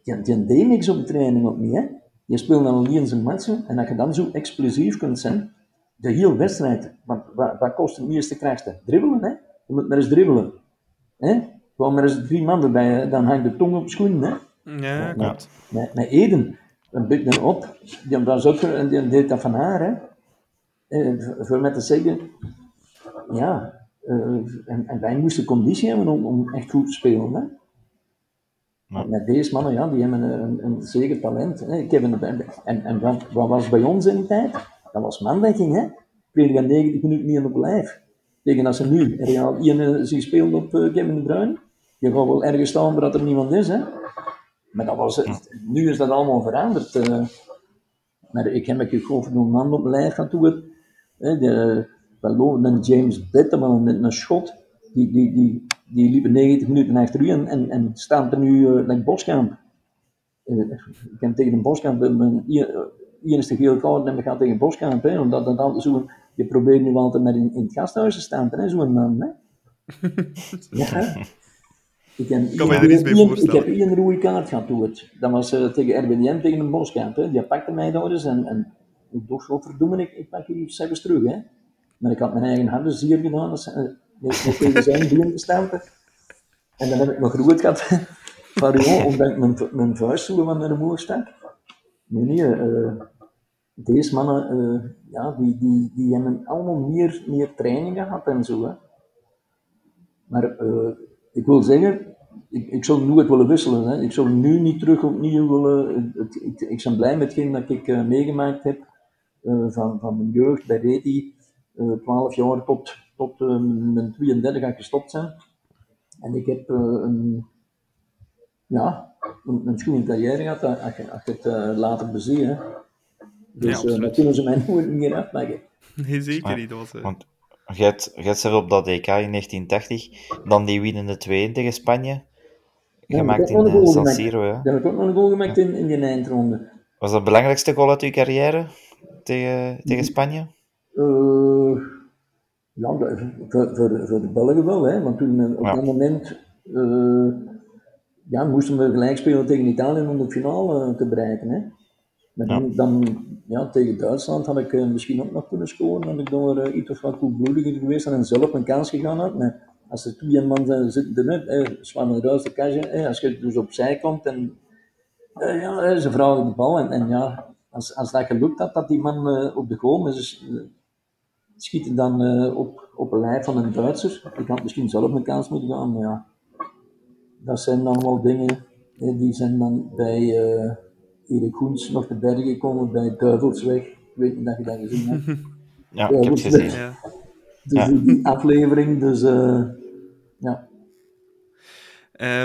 Je, je deed niks op de training ook niet, hè. Je speelde dan in zijn matchen, en dat je dan zo explosief kunt zijn, de hele wedstrijd, wat, wat, wat kost het meeste krachten? Dribbelen, hè? Je moet maar eens dribbelen. Hè? Gewoon maar eens drie man erbij, dan hangt de tong op schoenen, hè? Ja, klopt. Met, met Eden, een beetje op, die was ook, en die deed dat van haar, hè? Eh, voor met te zeggen, ja, uh, en, en, wij moesten conditie hebben om, om echt goed te spelen, hè? Met deze mannen, ja, die hebben een, een, een zeker talent. Hè? Ik heb een, en en wat, wat was bij ons in die tijd? Dat was mandekking, hè? Kreeg je 90 minuten niet op lijf. Tegen als ze nu Real Ian zich speelt op uh, Kevin De Bruyne. Je gaat wel ergens staan waar er niemand is, hè? Maar dat was, nu is dat allemaal veranderd. Uh, maar ik heb me over een man op lijf gaan doen. De, een James Bitterman met een schot. Die, die, die, die liepen 90 minuten achter u en, en, en staan er nu uh, naar Boskamp. Uh, ik heb tegen een Boskamp een eerste geel kaart en we gaan tegen Boskamp. Hè, omdat dat altijd zo, je probeert nu altijd met in, in het gasthuis te staan, zo'n man. Hè. ja, ik heb, kan me er iets bij voorstellen. Ik heb één rode kaart gehad Dat was uh, tegen RBDM tegen een Boskamp. Hè. Die pakte mij daar eens en, en ik dacht, wat verdoemen, ik, ik pak hier zelfs terug. Hè. Maar ik had mijn eigen handen zeer gedaan. Dus, uh, met tegen zijn been gestampen. En dan heb ik nog rood gehad van Rio, omdat ik mijn, mijn vuist van mijn moer stak. Nee, nee, uh, deze mannen, uh, ja, die, die, die hebben allemaal meer, meer training gehad en zo. Hè. Maar uh, ik wil zeggen, ik, ik zou nooit willen wisselen. Hè. Ik zou nu niet terug opnieuw willen. Het, ik, ik ben blij met hetgeen dat ik uh, meegemaakt heb van, van mijn jeugd bij Reti. 12 jaar tot, tot mijn 32 ga ik gestopt zijn. En ik heb een, ja, een, een carrière gehad als je, als je het uh, later beziet. Hè. Dus ja, uh, dan kunnen ze mij nooit meer afmaken. Nee, zeker niet. Dat was, uh... Want je hebt op dat EK in 1980 dan die winnende 2 tegen Spanje ja, gemaakt in uh, San Siro. Ja. Dat heb ik ook nog een goal gemaakt in, in die eindronde. Was dat het belangrijkste goal uit je carrière tegen, tegen Spanje? Uh, ja, voor, voor, voor de Belgen wel, hè, want toen op ja. dat moment ja, moesten we gelijk spelen tegen Italië om de finale te bereiken. Hè. Maar dan, ja. dan ja, tegen Duitsland had ik uh, misschien ook nog kunnen scoren, had ik door uh, iets of wat koelbloediger geweest en zelf een kans gegaan had. Maar als er twee man zijn, zitten eruit, eh, zwaar een ruis kastje, eh, als je dus opzij komt en uh, ja, ze vragen de bal en, en ja, als, als dat gelukt had, dat die man op de goal is, uh, schieten dan op, op een lijf van een Duitser. Ik had misschien zelf een kans moeten gaan, maar ja, dat zijn dan wel dingen, die zijn dan bij Erik Koens nog te bergen gekomen, bij Duivelsweg. Ik weet niet of je dat gezien hebt. ja, ik heb gezien. Ja. Dus ja. die aflevering, dus uh, ja.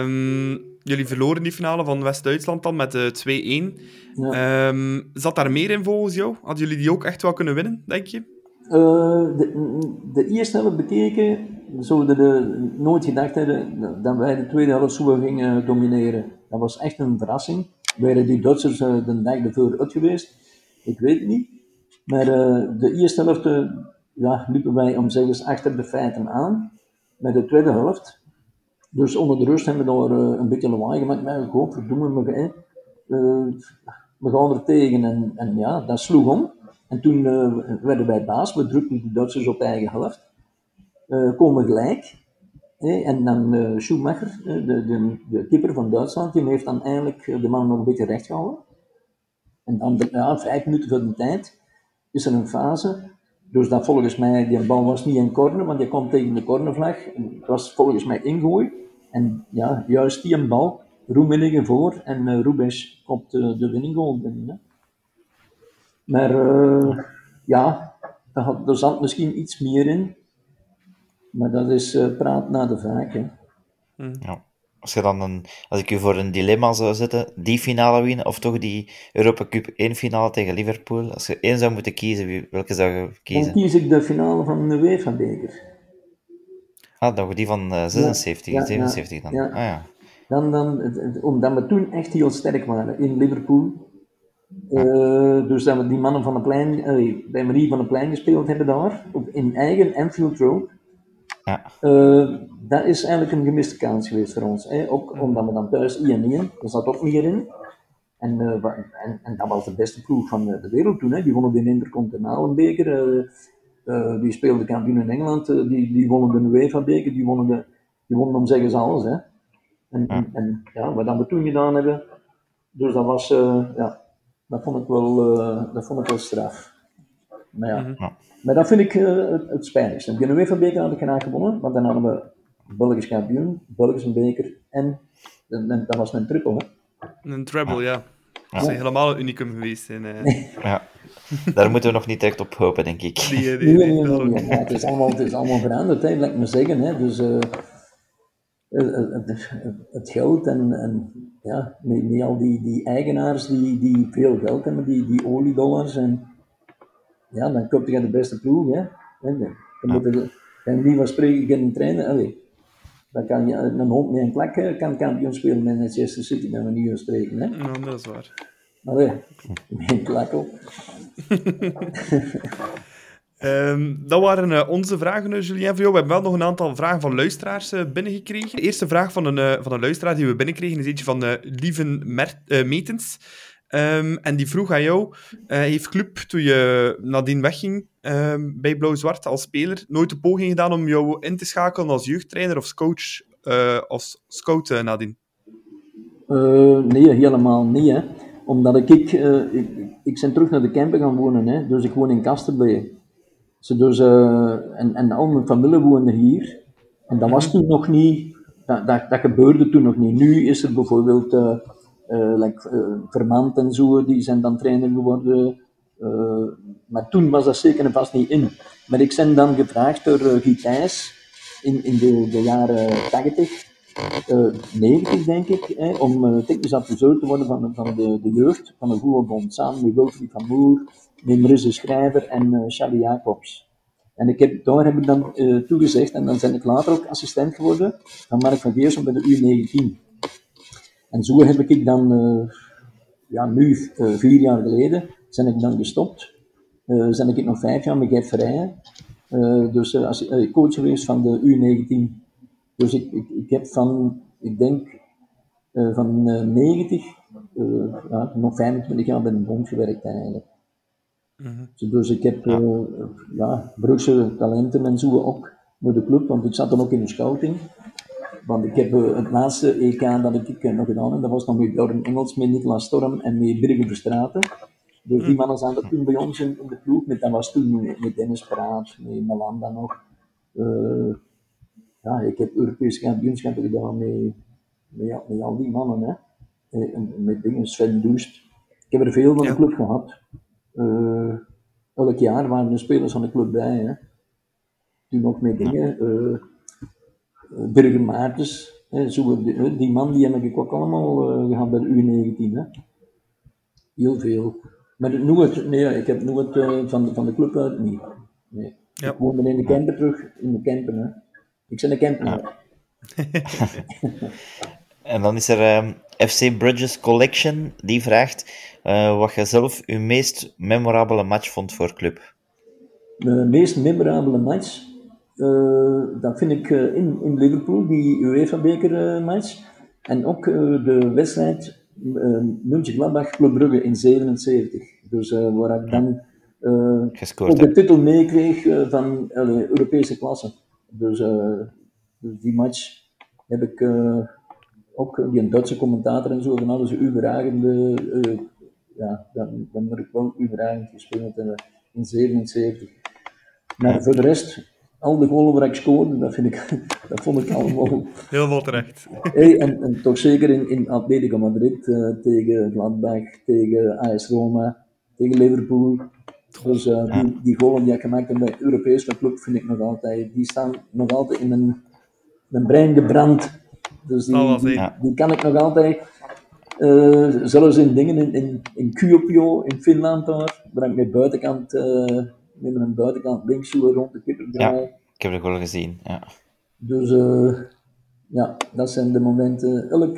Um, jullie verloren die finale van West-Duitsland dan met uh, 2-1. Ja. Um, zat daar meer in volgens jou? Hadden jullie die ook echt wel kunnen winnen, denk je? Uh, de, de, eerste helft bekeken, zouden we nooit gedacht hebben dat wij de tweede helft zo gingen domineren. Dat was echt een verrassing. Waren die Duitsers uh, de dag ervoor uit geweest? Ik weet het niet. Maar uh, de eerste helft ja, liepen wij om zeggen achter de feiten aan. Met de tweede helft. Dus onder de rust hebben we daar een beetje lawaai gemaakt. Maar ik hoop, verdoemen we, gaan er tegen. En, en ja, dat sloeg om. En toen werden wij baas, we drukten de Duitsers op eigen helft. Komen gelijk. En dan uh, Schumacher, de, de, de keeper van Duitsland, die heeft dan eigenlijk de man nog een beetje recht gehouden. En dan, ja, vijf minuten voor de tijd, is er een fase. Dus dat volgens mij, die bal was niet in corner, want die komt tegen de cornervlag. Het was volgens mij ingooien. En ja, juist die bal, Roemenigen voor en uh, kopt uh, de winning binnen. Maar ja, daar zat misschien iets meer in. Maar dat is uh, praat na de vaak. Hè. Ja. Als, je dan een, als ik u voor een dilemma zou zetten, die finale winnen of toch die Europa Cup 1 finale tegen Liverpool, als je één zou moeten kiezen, welke zou je kiezen? Dan kies ik de finale van de UEFA-beker. Ah, nog die van uh, 76, ja, 77 dan. Ja. Ah, ja. Dan, dan, omdat we toen echt heel sterk waren in Liverpool. Uh, dus dat we die mannen van de plein, uh, bij Marie van de Plein gespeeld hebben daar, op, in eigen Anfield Road. Ja. Uh, dat is eigenlijk een gemiste kans geweest voor ons. Hè? Ook omdat we dan thuis 1-1, daar zat ook meer in. En, en, en, dat was de beste ploeg van de, de wereld toen. Hè? Die wonnen de Intercontinentale beker. Uh, die speelde kampioen in Engeland, die, die wonnen de UEFA-beker, die wonnen, de, die wonnen om zeggen ze alles. Hè. En, ja. En, ja, wat dat we toen gedaan hebben, dus dat was, ja, dat vond ik wel, dat vond ik wel straf. Maar ja, Ja. Maar dat vind ik het, het spijtigste. De UEFA-beker had ik graag gewonnen, want dan hadden we Belgisch kampioen, Belgische beker en, en, en dat was een triple. Hè. Een treble, ja. Dat is helemaal een unicum geweest. In, ja. Daar moeten we nog niet echt op hopen, denk ik. Nee, nee, nee. nee, nee. Ja, het, is allemaal, het is allemaal veranderd, hè, laat ik maar zeggen. Hè. Dus, uh, het, het, geld en, en ja, met, met al die, die eigenaars die, die veel geld hebben, die, die oliedollars. En, ja, dan koop je de beste ploeg. Hè. En, dan moet je, en wie van spreken een trainer. Allee, dan kan je een hond met een klak kan kampioen spelen met Manchester City, bij manier van spreken. Hè. Ja, dat is waar. Allee, met een klak op. Um, dat waren uh, onze vragen, uh, Julien. Voor jou. We hebben wel nog een aantal vragen van luisteraars uh, binnengekregen. De eerste vraag van een, van een luisteraar die we binnenkregen is eentje van Lieven Mer Metens. Um, en die vroeg aan jou, heeft Club, toen je nadien wegging um, bij Blauw-Zwart als speler, nooit de poging gedaan om jou in te schakelen als jeugdtrainer of coach, als scout nadien? nee, helemaal niet. Hè. Omdat ik, ik, ik, ik ben terug naar de Kempen gaan wonen, hè. dus ik woon in Kasterlee. Dus, uh, en, en al mijn familie woonde hier. En dat was toen nog niet, dat, dat, dat gebeurde toen nog niet. Nu is er bijvoorbeeld like, Vermand en zo, die zijn dan trainer geworden. maar toen was dat zeker en vast niet in. Maar ik ben dan gevraagd door Guy Thijs in, in de, de jaren 80, 90 denk ik, om technisch adviseur te worden van, van de, de jeugd, van de voetbalbond, samen met Wilfried van Moer, met Marisse Schrijver en uh, Charlie Jacobs. En ik heb, daar heb ik dan toegezegd en dan ben ik later ook assistent geworden van Mark van Geersom bij de U19. En zo heb ik dan, uh, ja nu vier jaar geleden, ben ik dan gestopt. Uh, ben ik nog vijf jaar met Gert Verrijen. dus als coach geweest van de U19. Dus ik, ik, ik heb van, ik denk, van 90, ja, nog 25 jaar bij een bond gewerkt eigenlijk. Mm-hmm. Dus ik heb ja. Uh, ja, Brugse talenten en zo ook voor de club, want ik zat dan ook in de scouting. Want ik heb uh, het laatste EK dat ik uh, nog gedaan heb, dat was nog met Jordan Engels, met Nicolas Storm en met Birger Verstraten. Dus die mannen zaten toen bij ons in, in de ploeg, met, dat was toen met, Dennis Praat, met Melanda nog. ja, ik heb Europese kampioenschappen gedaan met, met, met, al die mannen, hè. En, met dingen, Sven Doest. Ik heb er veel van de club gehad. Uh, elk jaar waren er spelers van de club bij. Hè. Toen ook met dingen. Uh, Maartens, hè, zo, die, die, man die heb ik ook allemaal uh, gehad bij de U19. Hè. Heel veel. Maar nooit, nee, ik heb nooit uh, van, de, van de club uit niet. Nee. Ja. Ik woonde in de camper terug, in de camper. Hè. Ik ben een camper. Ja. en dan is er um, FC Bridges Collection, die vraagt uh, wat je zelf je meest memorabele match vond voor club. De meest memorabele match, dat vind ik uh, in, in Liverpool, die UEFA-beker match. En ook de wedstrijd München-Gladbach Club Brugge in 77. Dus waar ik dan ook de titel meekreeg van Europese klasse. Dus, dus die match heb ik ook die een Duitse commentator en zo, van hadden ze überragende, uh, ja, dan, dan heb ik wel überragend gespeeld in, in 77. Maar voor de rest, al de golen waar ik scoorde, dat, vind ik, dat vond ik allemaal... Helemaal terecht. Hey, en, en toch zeker in, in Atletico Madrid, eh, tegen Gladbach, tegen AS Roma, tegen Liverpool. Dus eh, die, die golen die ik gemaakt heb bij de Europese club, vind ik nog altijd, die staan nog altijd in mijn, mijn brein gebrand. Dus die, was die, die kan ik nog altijd, eh, zelfs in dingen in, in, in Kuopio, in Finland daar, waar ik met buitenkant, met mijn buitenkant links zo rond de kipper draai. Ik heb de goal gezien. Ja. Dus eh, ja, dat zijn de momenten. Elk,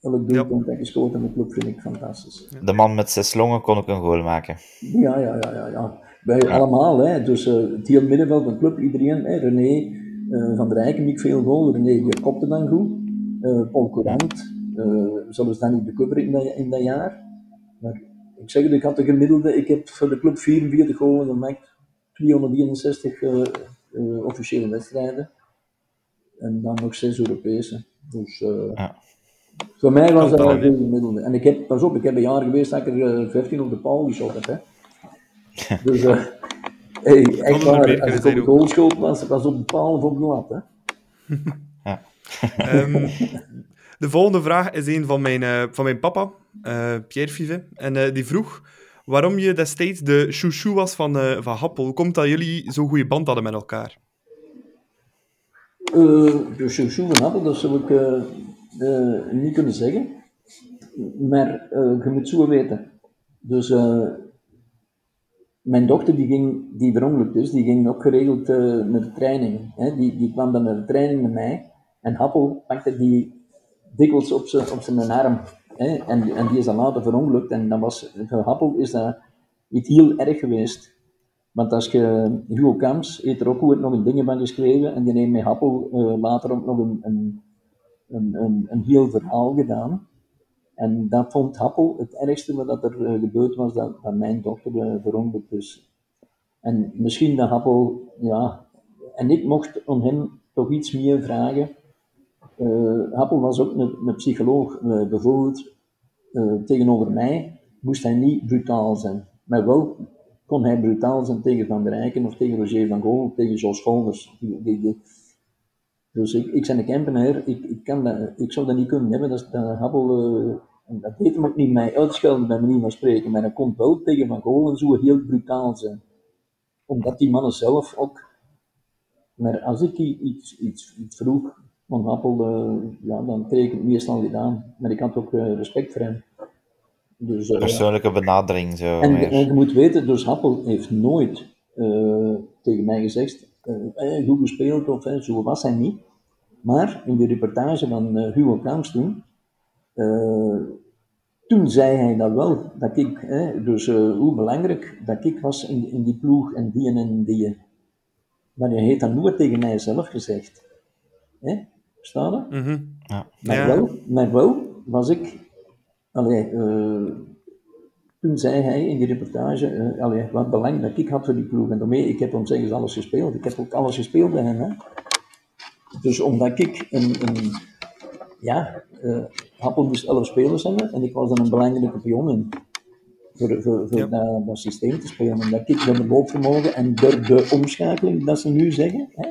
elk doelpunt dat in de club vind ik fantastisch. De man met zes longen kon ook een goal maken. Ja, ja, ja, ja. ja. Wij allemaal, hè. Dus eh, het heel middenveld van de club, iedereen. Hè. René eh, van der Rijken, niet veel goal. René, die kopte dan goed. Eh, Paul Courant, eh zelfs dan niet de cover in dat, in dat jaar. Maar ik zeg het, ik had de gemiddelde, ik heb voor de club 44 golen gemaakt. 261 eh, eh, officiële wedstrijden. En dan nog zes Europese. Dus eh, Ja. voor mij was dat wel veel gemiddelde. En ik heb, pas op, ik heb een jaar geweest dat ik er eh, 15 op de paal geschot heb. Hè. Dus eh hey, echt waar, als ik op de goal schoot, was, was op de paal of op de lat. Hè. Ehm, de volgende vraag is een van mijn, eh, van mijn papa, eh, Pierre Five. En eh, die vroeg waarom je destijds de chouchou was van, van Happel. Hoe komt dat jullie zo'n goede band hadden met elkaar? De chouchou van Appel, dat zou ik niet kunnen zeggen. Maar je moet zo weten. Dus mijn dochter die ging, die verongelukt is, die ging ook geregeld eh, naar de training. Hè? Die, die kwam dan naar de training met mij. En Happel pakte die dikwijls op zijn, op zijn arm. Hè? En, en die is dan later verongelukt. En dat was, is dat niet heel erg geweest. Want als je, Hugo Kamps heeft er ook nog een dingen van geschreven en die heeft met Happel eh, later ook nog een, een, een, een, heel verhaal gedaan. En dat vond Happel het ergste wat er eh, gebeurd was, dat, dat mijn dochter uh, verongelukt is. En misschien dat Happel, ja, en ik mocht om hem toch iets meer vragen. Eh, Happel was ook een, een psycholoog, eh, bijvoorbeeld eh, tegenover mij. Moest hij niet brutaal zijn, maar wel kon hij brutaal zijn tegen Van der Rijken of tegen Roger van of tegen Jos Scholders. Dus ik, ik ben een Kempenaar, ik, ik, kan dat, ik zou dat niet kunnen hebben, dat, dat Happel, dat deed hem ook niet mij uitschelden bij manier van spreken, maar hij kon wel tegen Van Gool en zo heel brutaal zijn. Omdat die mannen zelf ook, maar als ik iets, iets vroeg van Happel, eh, ja, dan kreeg ik het meestal niet aan. Maar ik had ook eh, respect voor hem. Dus, eh, Persoonlijke benadering, zo. en, en je moet weten, dus Happel heeft nooit tegen mij gezegd, eh, goed gespeeld of eh, zo was hij niet. Maar in de reportage van eh, Hugo Kamps toen, toen zei hij dat wel, dat ik, eh, dus hoe belangrijk dat ik was in, in die ploeg en die en die. Maar hij heeft dat nooit tegen mij zelf gezegd. Hè? Verstaan je? Mhm. Ja. Maar, Ja. wel, maar wel was ik. Allee, eh, toen zei hij in die reportage eh, allee, wat belang dat ik had voor die ploeg. En daarmee, ik heb hem zeggen ze alles gespeeld. Ik heb ook alles gespeeld bij hem. Hè. Dus omdat ik een. een ja, eh Happel moest 11 spelers hebben en ik was dan een belangrijke pion in. Voor, voor, voor Ja. dat, dat systeem te spelen. Omdat ik door de loopvermogen en door de omschakeling, dat ze nu zeggen. Hè,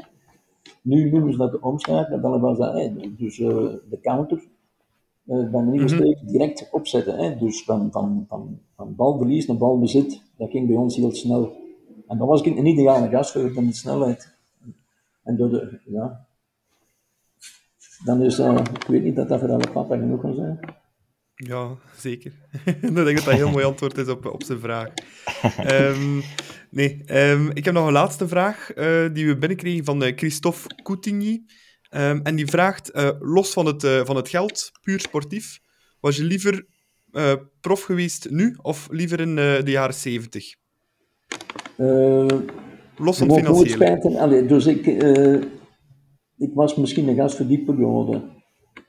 nu noemen ze dat de omschakeling, dan was dat hè, dus eh, de counter. eh bij een steek direct opzetten. Hè. Dus van, van, van, van balverlies naar balbezit, dat ging bij ons heel snel. En dan was ik een ideale gast dan de snelheid. En door de, ja. Dan is, eh, ik weet niet dat dat voor alle papa genoeg kan zijn. Ja, zeker. ik denk dat dat een heel mooi antwoord is op, op zijn vraag. Ehm, nee, ehm, ik heb nog een laatste vraag eh, die we binnenkregen van eh, Christophe Coutigny. Ehm, en die vraagt, eh, los van het, van het geld, puur sportief, was je liever prof geweest nu of liever in de jaren 70? Eh, Los van het financiële. spijten. Allee, dus ik, ik was misschien een gast voor die periode.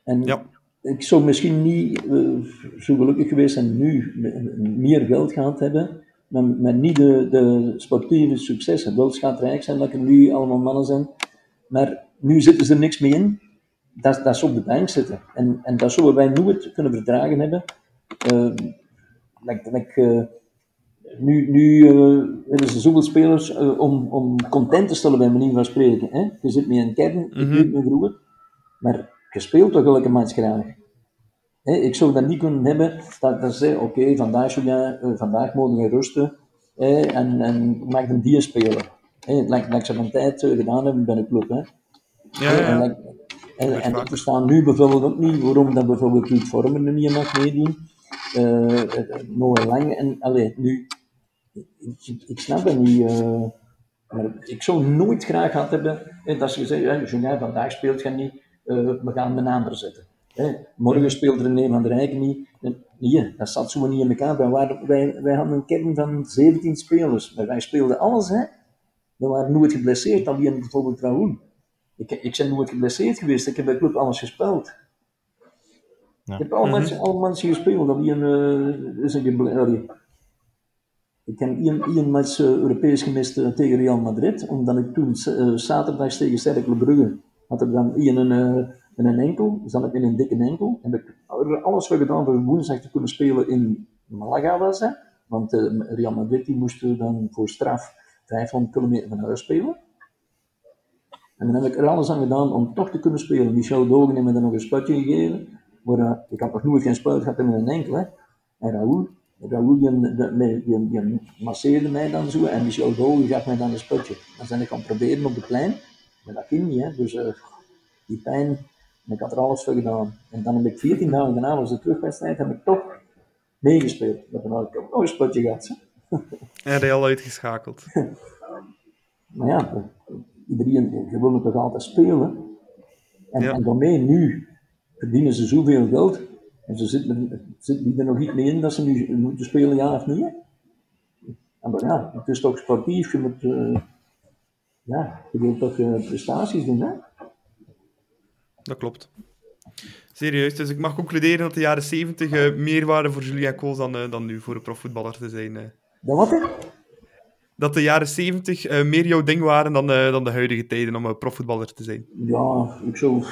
En Ja. Ik zou misschien niet eh, zo gelukkig geweest zijn nu me- meer geld gehad hebben, maar, maar niet de, de sportieve successen. Wel schatrijk zijn dat er nu allemaal mannen zijn, maar nu zitten ze er niks meer in. Dat, dat ze op de bank zitten. En, en dat zouden wij nooit kunnen verdragen hebben. Like, like, eh, nu, nu uh, hebben ze zoveel spelers uh, om, om content te stellen bij manier van spreken. Hè? Je zit met een kern, ik weet me vroeger, maar je speelt toch elke match graag. Ik zou dat niet kunnen hebben dat, dat ze oké, okay, vandaag, uh, vandaag mogen we rusten hè? en, en maak een die spelen. Hè? Dat, dat ze van tijd gedaan hebben bij de club. Hè? Ja, ja. En, en, en, en ik verstaan nu bijvoorbeeld ook niet waarom dat bijvoorbeeld Ruud Vormer er niet mag meedoen. Uh, Noah Lang en allee, nu, ik, ik snap dat niet. Uh, maar ik zou nooit graag gehad hebben dat ze gezegd hebben, Julien, vandaag speelt je niet, we gaan ander zetten. Hè, morgen speelt er een van de Rijken niet. Nee, dat zat zo niet in elkaar. Wij, waren, wij, wij hadden een kern van 17 spelers, maar wij speelden alles. Hè. We waren nooit geblesseerd, alleen bijvoorbeeld Raoul. Ik, ik ben nooit geblesseerd geweest, ik heb bij club alles gespeeld. Ja. Ik heb al, mm -hmm. mensen, al mensen gespeeld, dat een, uh, is een ik heb één, één match uh, Europees gemist uh, tegen Real Madrid, omdat ik toen uh, zaterdag tegen Cercle Brugge had er dan één een, in een enkel, zat ik in een dikke enkel. En ik heb alles voor gedaan voor woensdag te kunnen spelen in Malaga was want Real Madrid die moest dan voor straf 500 kilometer van huis spelen. En dan heb ik er alles aan gedaan om toch te kunnen spelen. Michel Dogen heeft me dan nog een sputje gegeven. Maar ik had nog nooit geen spuit gehad in een enkel. Hè. En Raoul, Raoul die, die, masseerde mij dan zo en Michel Dogen gaf mij dan een sputje. Dan ben ik gaan proberen op de plein. Maar dat ging niet, hè. Dus uh, die pijn, en ik had er alles voor gedaan. En dan heb ik 14 dagen daarna, was de terugwedstrijd, heb ik toch meegespeeld. Dan had ik ook nog een sputje gehad. En hij al uitgeschakeld. maar ja, iedereen, je wil toch altijd spelen. En, ja. en daarmee nu verdienen ze zoveel geld. En ze zitten, zitten er nog niet mee in dat ze nu moeten spelen, ja of niet. En, maar ja, het is toch sportief. Je moet, uh, ja, je wilt toch uh, prestaties doen, hè? Dat klopt. Serieus, dus ik mag concluderen dat de jaren 70 uh, meer waren voor Julien Kools dan, dan nu voor een profvoetballer te zijn. Dat wat, hè? dat de jaren 70 uh, meer jouw ding waren dan, dan de huidige tijden om een profvoetballer te zijn? Ja, ik zou,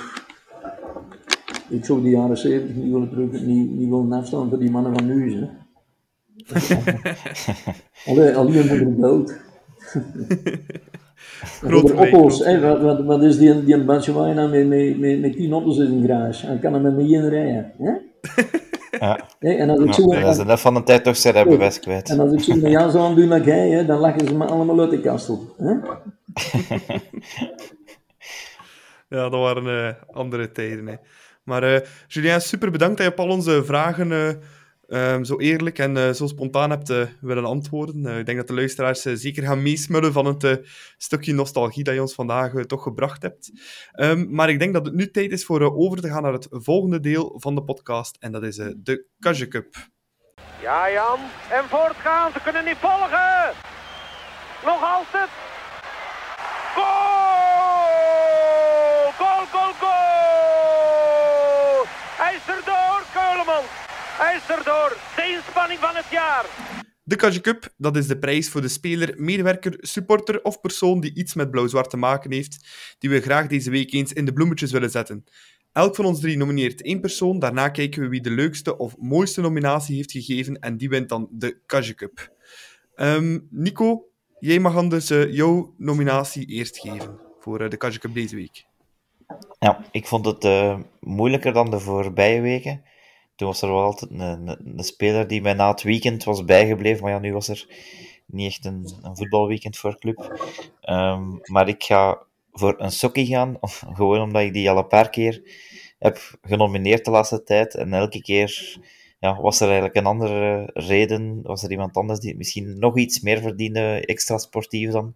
ik zou die jaren 70 niet willen, terug, niet, niet willen afstaan voor die mannen van nu. Hè. Allee, alleen voor de dood. Grote Oppos, wat, wat, is die, die Batshuayi met, met, met, met tien auto's in zijn garage? En kan hem met me in rijden. Hè? Ja. Nee, en als ik zo, dat is net van de tijd toch zijn hebben bewijs kwijt. En als ik zo met jou zou doen met jij, hè, dan lachen ze me allemaal uit de kastel. Hè? ja, dat waren uh, andere tijden. Hè. Maar uh, Julien, super bedankt dat je op al onze vragen uh, um, zo eerlijk en uh, zo spontaan hebt willen antwoorden. ik denk dat de luisteraars zeker gaan meesmullen van het stukje nostalgie dat je ons vandaag toch gebracht hebt. Um, maar ik denk dat het nu tijd is voor over te gaan naar het volgende deel van de podcast. En dat is de Kajje Cup. Ja, Jan. En voortgaan. Ze kunnen niet volgen. Nog altijd. Goal! Goal, goal, goal! Hij is erdoor, Keulemans. Hij is erdoor. De inspanning van het jaar. De Kajje Cup, dat is de prijs voor de speler, medewerker, supporter of persoon die iets met blauw-zwart te maken heeft, die we graag deze week eens in de bloemetjes willen zetten. Elk van ons drie nomineert één persoon, daarna kijken we wie de leukste of mooiste nominatie heeft gegeven en die wint dan de Kajje Cup. Um, Nico, jij mag dan dus uh, jouw nominatie eerst geven voor uh, de Kajje Cup deze week. Ja, ik vond het uh, moeilijker dan de voorbije weken. Toen was er wel altijd een, speler die mij na het weekend was bijgebleven, maar ja, nu was er niet echt een, een voetbalweekend voor club. Um, maar ik ga voor een sokkie gaan, gewoon omdat ik die al een paar keer heb genomineerd de laatste tijd. En elke keer ja, was er eigenlijk een andere reden, was er iemand anders die misschien nog iets meer verdiende, extra sportief dan.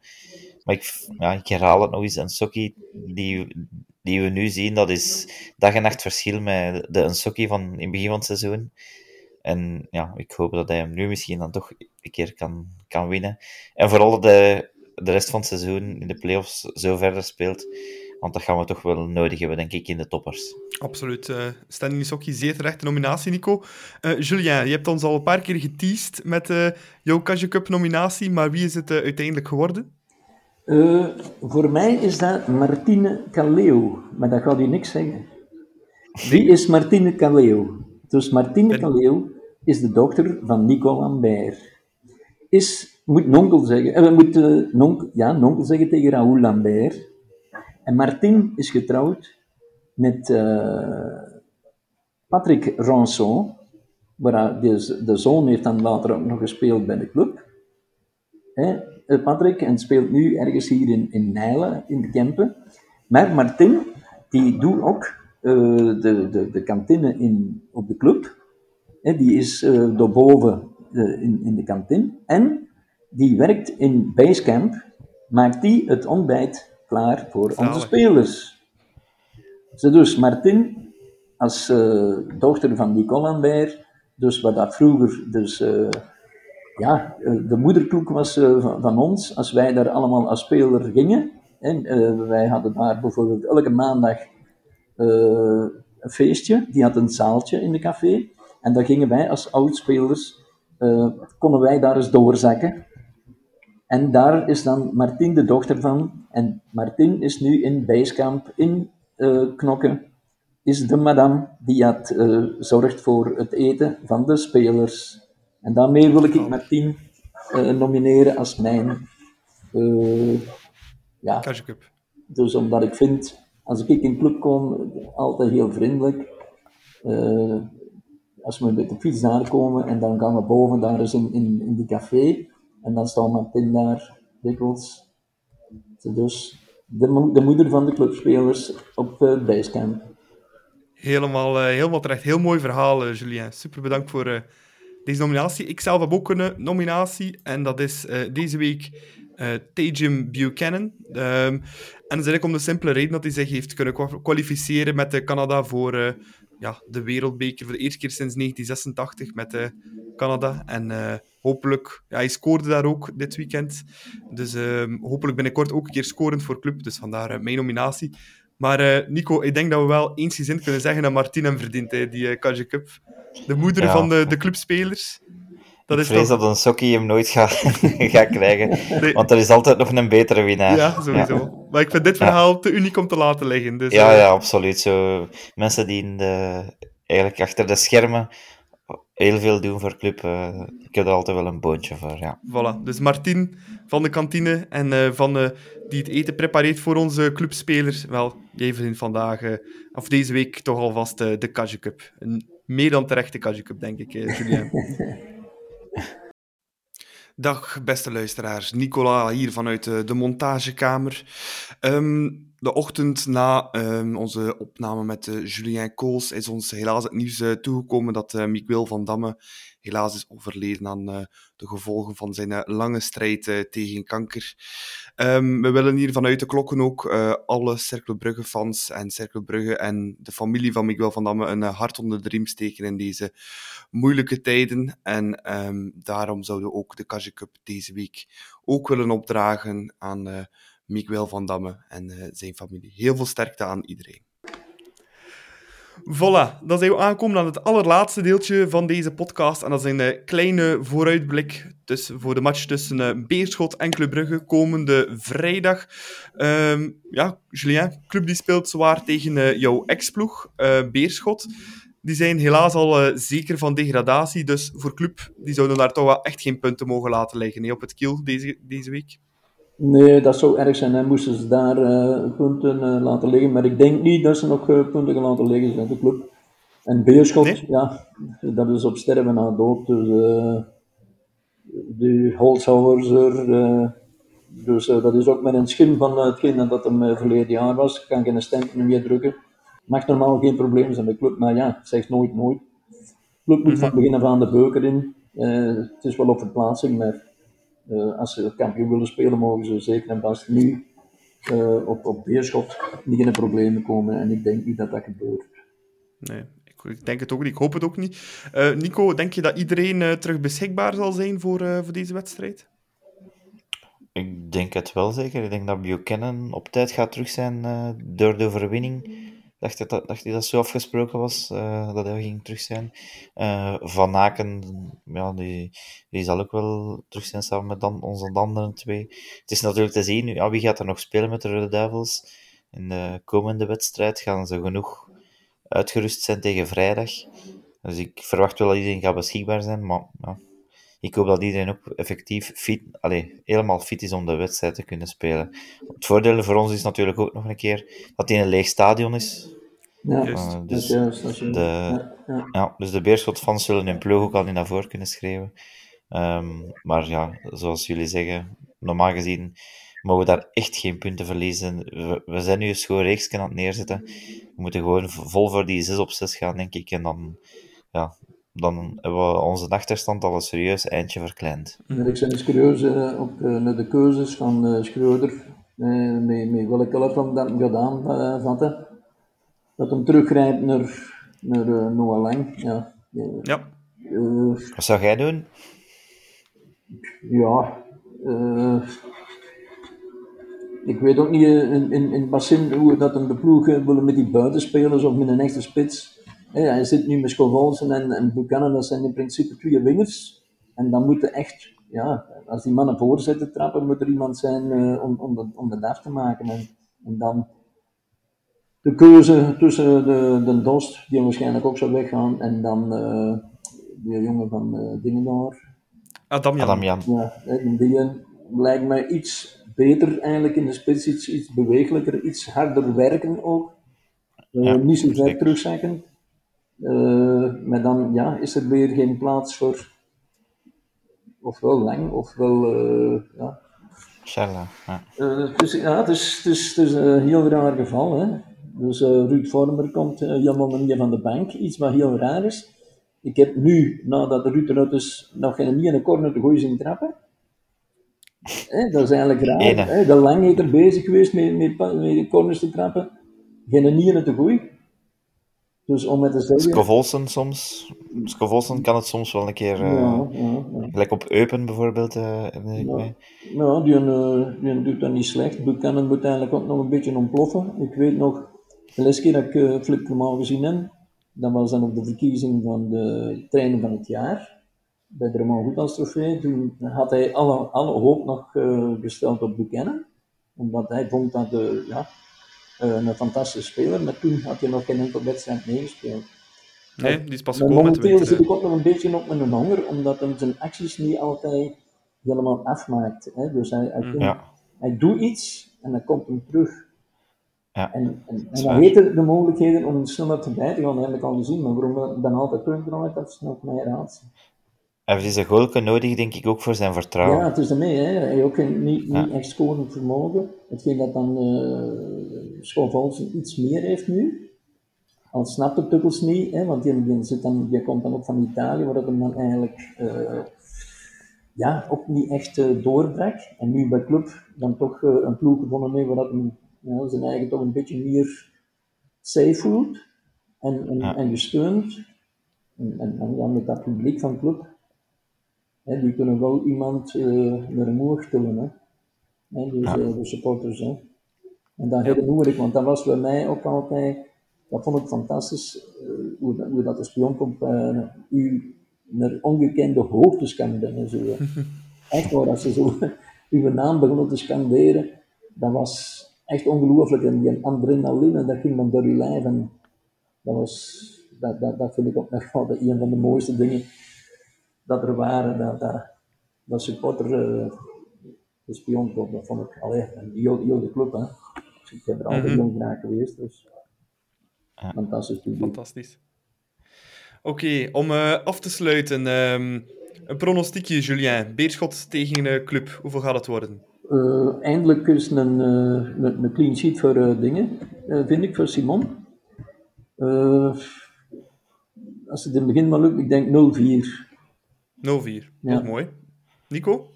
Maar ik, ja, ik herhaal het nog eens, een sokkie die, die we nu zien, dat is dag en nacht verschil met de Unsokkie van in het begin van het seizoen. En ja, ik hoop dat hij hem nu misschien dan toch een keer kan, kan winnen. En vooral de, de rest van het seizoen in de playoffs zo verder speelt. Want dat gaan we toch wel nodig hebben, denk ik, in de toppers. Absoluut. Uh, Stanley Sokkie, zeer terechte nominatie, Nico. Uh, Julien, je hebt ons al een paar keer geteased met uh, jouw Cup nominatie, maar wie is het uh, uiteindelijk geworden? Uh, voor mij is dat Martine Caleo, maar dat gaat u niks zeggen. Wie is Martine Caleo? Dus Martine Caleo is de dochter van Nico Lambert. is, moet nonkel zeggen, en we moeten nonkel, ja, nonkel zeggen tegen Raoul Lambert. En Martin is getrouwd met uh, Patrick Ranson, waar de, de zoon heeft dan later ook nog gespeeld bij de club. Hè, Patrick, en speelt nu ergens hier in, in Nijlen, in de Kempen. Maar Martin, die doet ook uh, de, de, de kantine in, op de club. Hè, die is uh, daarboven uh, in, in de kantine. En die werkt in Basecamp, maakt die het ontbijt klaar voor onze spelers. dus Martin, als dochter van Nicole Lambert, dus wat dat vroeger dus, ja, de moederkloek was uh, van, ons, als wij daar allemaal als speler gingen. En, wij hadden daar bijvoorbeeld elke maandag een feestje, die had een zaaltje in de café. En daar gingen wij als oudspelers, konden wij daar eens doorzakken. En daar is dan Martin de dochter van. En Martin is nu in Basecamp in Knokken. Is de madame die had, zorgt voor het eten van de spelers. En daarmee wil ik Martin uh, nomineren als mijn. ja. Cup. Dus omdat ik vind, als ik in club kom, altijd heel vriendelijk. als we met de fiets daar komen en dan gaan we boven daar eens in, in, in die café. En dan staat Martin daar dikwijls. Dus de, de moeder van de clubspelers op uh, Basecamp. Helemaal, uh, helemaal terecht. Heel mooi verhaal, uh, Julien. Super bedankt voor uh, deze nominatie. Ik zelf heb ook een nominatie. En dat is deze week Tajim Buchanan. Um, en dat is eigenlijk om de simpele reden dat hij zich heeft kunnen kwalificeren met Canada voor ja, de wereldbeker. Voor de eerste keer sinds 1986 met Canada. En hopelijk, ja, hij scoorde daar ook dit weekend. Dus uh, hopelijk binnenkort ook een keer scorend voor club. Dus vandaar uh, mijn nominatie. Maar uh, Nico, ik denk dat we wel eensgezind kunnen zeggen dat Martin hem verdient, hè, die uh, Kaja Cup. De moeder ja. van de, de clubspelers. Dat ik is vrees toch... dat een sokkie hem nooit gaat ga krijgen. Nee. Want er is altijd nog een betere winnaar. Ja, sowieso. Ja. Maar ik vind dit verhaal ja. te uniek om te laten liggen. Dus, ja, ja, absoluut. Zo, mensen die in de, eigenlijk achter de schermen heel veel doen voor club. Uh, ik heb er altijd wel een boontje voor, ja. Voilà, dus Martin van de kantine en uh, van, uh, die het eten prepareert voor onze clubspelers. Wel, jij verdient vandaag, of deze week, toch alvast de Kaju Cup. Een meer dan terechte Kaju Cup, denk ik, Julien. Dag, beste luisteraars. Nicola hier vanuit de montagekamer. Um, de ochtend na um, onze opname met uh, Julien Kools is ons helaas het nieuws uh, toegekomen dat uh, Miguel van Damme helaas is overleden aan de gevolgen van zijn lange strijd tegen kanker. Um, we willen hier vanuit de klokken ook alle Cercle Brugge-fans en Cercle Brugge en de familie van Miguel van Damme een hart onder de riem steken in deze moeilijke tijden. En um, daarom zouden we ook de Kage Cup deze week ook willen opdragen aan Miguel van Damme en uh, zijn familie. Heel veel sterkte aan iedereen. Voilà, dan zijn we aangekomen aan het allerlaatste deeltje van deze podcast. En dat is een uh, kleine vooruitblik dus voor de match tussen uh, Beerschot en Club Brugge komende vrijdag. Um, ja, Julien, club die speelt zwaar tegen jouw ex-ploeg, Beerschot. Die zijn helaas al zeker van degradatie, dus voor club die zouden daar toch wel echt geen punten mogen laten liggen nee, op het kiel deze, deze week. Nee, dat zou erg zijn. Hè. Moesten ze daar uh, punten uh, laten liggen. Maar ik denk niet dat ze nog uh, punten gaan laten liggen zijn, de club. En Beerschot, nee? ja, dat is op sterven na dood. Dus de Holzhauers er. dus dat is ook met een schim van hetgeen dat hem verleden jaar was. Ik kan geen stempel meer drukken. Mag normaal geen probleem zijn met de club, maar ja, zeg nooit nooit. De club moet mm -hmm. van begin af aan de beuker in. het is wel op verplaatsing, maar uh, als ze kampioen willen spelen, mogen ze zeker en vast nu uh, op, op Beerschot niet in de problemen komen. En ik denk niet dat dat gebeurt. Nee, ik, ik denk het ook niet. Ik hoop het ook niet. Uh, Nico, denk je dat iedereen terug beschikbaar zal zijn voor, voor deze wedstrijd? Ik denk het wel zeker. Ik denk dat Buchanan op tijd gaat terug zijn door de overwinning dacht, dat, dacht dat zo afgesproken was, uh, dat hij ging terug zijn. Uh, Van Aken, ja, die, die zal ook wel terug zijn samen met dan, onze andere twee. Het is natuurlijk te zien, ja, wie gaat er nog spelen met de Rode Duivels? In de komende wedstrijd gaan ze genoeg uitgerust zijn tegen vrijdag. Dus ik verwacht wel dat iedereen gaat beschikbaar zijn, maar ja, ik hoop dat iedereen ook effectief fit, allee, helemaal fit is om de wedstrijd te kunnen spelen. Het voordeel voor ons is natuurlijk ook nog een keer dat hij in een leeg stadion is. Ja. Uh, dus, de- Ja, ja. ja, dus de Beerschot-fans zullen hun ploeg ook al niet naar voren kunnen schreeuwen. Ehm, maar ja, zoals jullie zeggen, normaal gezien mogen we daar echt geen punten verliezen. We, we zijn nu een schoon reeksje aan het neerzetten. We moeten gewoon vol voor die 6 op 6 gaan, denk ik. En dan, ja, dan hebben we onze achterstand al een serieus eindje verkleind. Ik ben eens curieus eh, op eh, naar de keuzes van eh Schreuder, eh, met, met welke elftal dat hem gedaan eh, vatte. Dat hem teruggrijpt naar, naar eh, Noah Lang. Ja, eh, Ja. eh, Wat zou jij doen? ja eh, ik weet ook niet eh, in, in, in het bassin hoe dat hem de ploeg eh, willen met die buitenspelers of met een echte spits. Hij zit nu met Schovolsen en, en Buchanan, dat zijn in principe twee wingers. En dan moet er echt, ja, als die mannen voorzetten trappen, moet er iemand zijn eh, om, om, de, om af te maken. En, en dan de keuze tussen de, de Dost, die waarschijnlijk ook zou weggaan, en dan eh die jongen van eh Dingendaar. Adam Jan. Adam Jan. Ja, die lijkt mij iets beter eigenlijk in de spits, iets, iets bewegelijker, iets harder werken ook. Ja, niet zo ver terugzakken. Eh, maar dan ja, is er weer geen plaats voor ofwel lang ofwel eh, ja. Ja. Eh, dus, ja, het is, het is, het is een heel raar geval. Hè? Dus Ruud Vormer komt eh, helemaal niet van de bank, iets wat heel raar is. Ik heb nu, nadat de Ruud eruit is, nog geen niet in een corner te gooien zien trappen. Dat is eigenlijk raar. Ene. Hè? De lang heeft er bezig geweest met, met, met corners te trappen. Geen niet in te gooien. Dus om. Scovolsen soms. Scovolsen kan het soms wel een keer... ja, ja, ja. Gelijk op Eupen bijvoorbeeld, herinner ik Ja. mij. Ja, die, eh, die doet dat niet slecht. Buchanan moet eigenlijk ook nog een beetje ontploffen. Ik weet nog, de laatste keer dat ik uh, Flip Clement gezien heb, dat was dan op de verkiezing van de trainer van het jaar, bij de Roman Goedans trofee. Toen had hij alle, alle hoop nog gesteld op Buchanan, omdat hij vond dat de, ja, een fantastische speler, maar toen had hij nog geen enkel wedstrijd meegespeeld. Nee, die is pas gekomen met de momenteel zit ik ook nog een beetje op mijn honger, omdat hij zijn acties niet altijd helemaal afmaakt. Hè? Dus hij, hij, Ja. hij doet iets en dan komt hem terug. Ja. En, en, en is dan waar. heeft hij de mogelijkheden om sneller voorbij te gaan, dat heb ik al gezien. Maar waarom dan altijd terugdraait, dat is nog mijn raadsel. Hij heeft deze goalke nodig, denk ik, ook voor zijn vertrouwen. Ja, het is ermee. Hè. Hij heeft ook niet, Ja. niet echt scorend vermogen. Hetgeen dat dan uh, iets meer heeft nu. Al snapt de Tukkels niet, hè, want die, die, zit dan, die komt dan ook van Italië, waar dat hem dan eigenlijk eh, ja, ook niet echt doorbrak. En nu bij Club dan toch een ploeg gevonden mee waar dat hem ja, zijn eigen toch een beetje meer safe voelt en, en, Ja. en gesteund. En, en, en dan met dat publiek van Club, hè, die kunnen wel iemand eh naar omhoog tillen. Hè. Hè, dus, Ja. de supporters. Hè. En dat herinner ik, want dat was bij mij ook altijd, dat vond ik fantastisch, eh, hoe, dat, hoe dat de spionkop uh, u naar ongekende hoogtes kan brengen. Zo. Echt waar, als ze zo uw naam begonnen te scanderen, dat was echt ongelooflijk. En die adrenaline, dat ging dan door uw lijf. En dat, was, dat, dat, dat vind ik ook nog altijd een van de mooiste dingen dat er waren. Dat, dat, dat supporter, uh, de spionkop, dat vond ik, allee, en heel, heel de club. Hè. Dus ik heb er altijd Mhm. heel graag geweest. Dus. Ja. Fantastisch publiek. Fantastisch. Oké, om eh, af te sluiten. ehm, een pronostiekje, Julien. Beerschot tegen eh, Club. Hoeveel gaat het worden? Eh, eindelijk is een, eh, een, een clean sheet voor eh, dingen, eh, vind ik, voor Simon. Eh, als het in het begin maar lukt, ik denk 0-4. 0-4. Ja. Dat is mooi. Nico?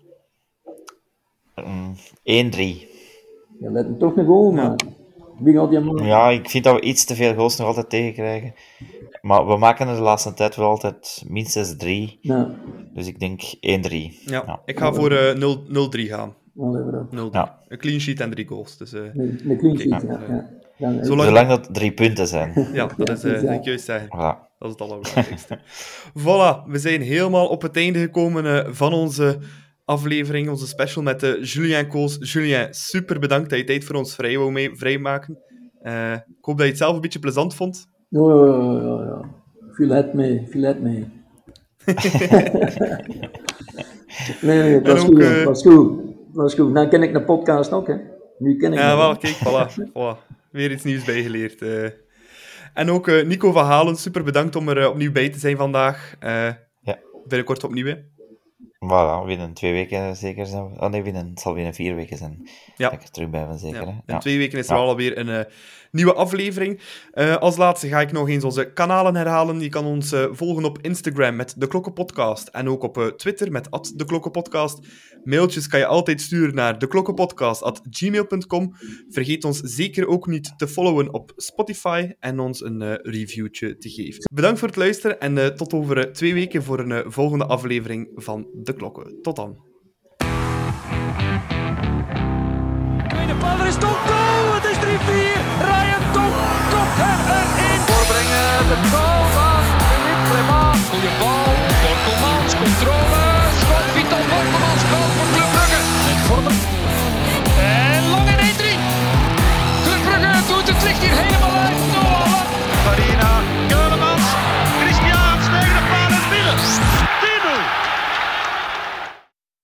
Mm, 1-3. Je let hem toch een goal maken. Wie gaat die man? Ja, ik vind dat we iets te veel goals nog altijd tegenkrijgen. Maar we maken er de laatste tijd wel altijd minstens 3. Ja, Dus ik denk 1-3. Ja, Ja. ik ga voor eh, 0 0-3 gaan. wel even op. 0 Ja. Een clean sheet en drie goals. Dus eh, Een, een clean sheet, ja. ja. ja. Zolang- Zolang dat drie punten zijn. ja, dat Ja, is eh ja. dat juist zeggen. Voilà. Dat is het allerbelangrijkste. voilà, we zijn helemaal op het einde gekomen eh, van onze aflevering, onze special met eh, Julien Koos. Julien, super bedankt dat je tijd voor ons vrij wou mee, vrijmaken. Eh, ik hoop dat je het zelf een beetje plezant vond. Ja, ja, ja, ja. Viel het mee, viel het mee. Nee, nee, was En goed. eh, was goed. Het was goed. Nou ken ik de podcast ook, hè. Nu ken ik Ja, dat. wel, kijk, voilà. voilà. Weer iets nieuws bijgeleerd. eh. En ook eh, Nico van Halen, super bedankt om er eh, opnieuw bij te zijn vandaag. Eh, Ja. Binnenkort opnieuw, hè. Voilà, binnen twee weken zeker zijn we... Oh nee, binnen, het zal binnen vier weken zijn. Ja. Dat ik er terug bij ben, zeker. Ja. hè? In twee weken is er Ja. alweer een nieuwe aflevering. Eh, als laatste ga ik nog eens onze kanalen herhalen. Je kan ons eh, volgen op Instagram met De Klokkenpodcast en ook op eh, Twitter met De Klokkenpodcast. Mailtjes kan je altijd sturen naar deklokkenpodcast.gmail.com. Vergeet ons zeker ook niet te followen op Spotify en ons een reviewtje te geven. Bedankt voor het luisteren en tot over twee weken voor een volgende aflevering van De Klokken. Tot dan. Er erin. Voorbrengen, de goal van Philippe Clement. Goeie bal, controle. Schot, Vital Borkelmans, goal voor Club Brugge. En. En lang in 1-3. Club Brugge doet het licht hier helemaal uit. Farina.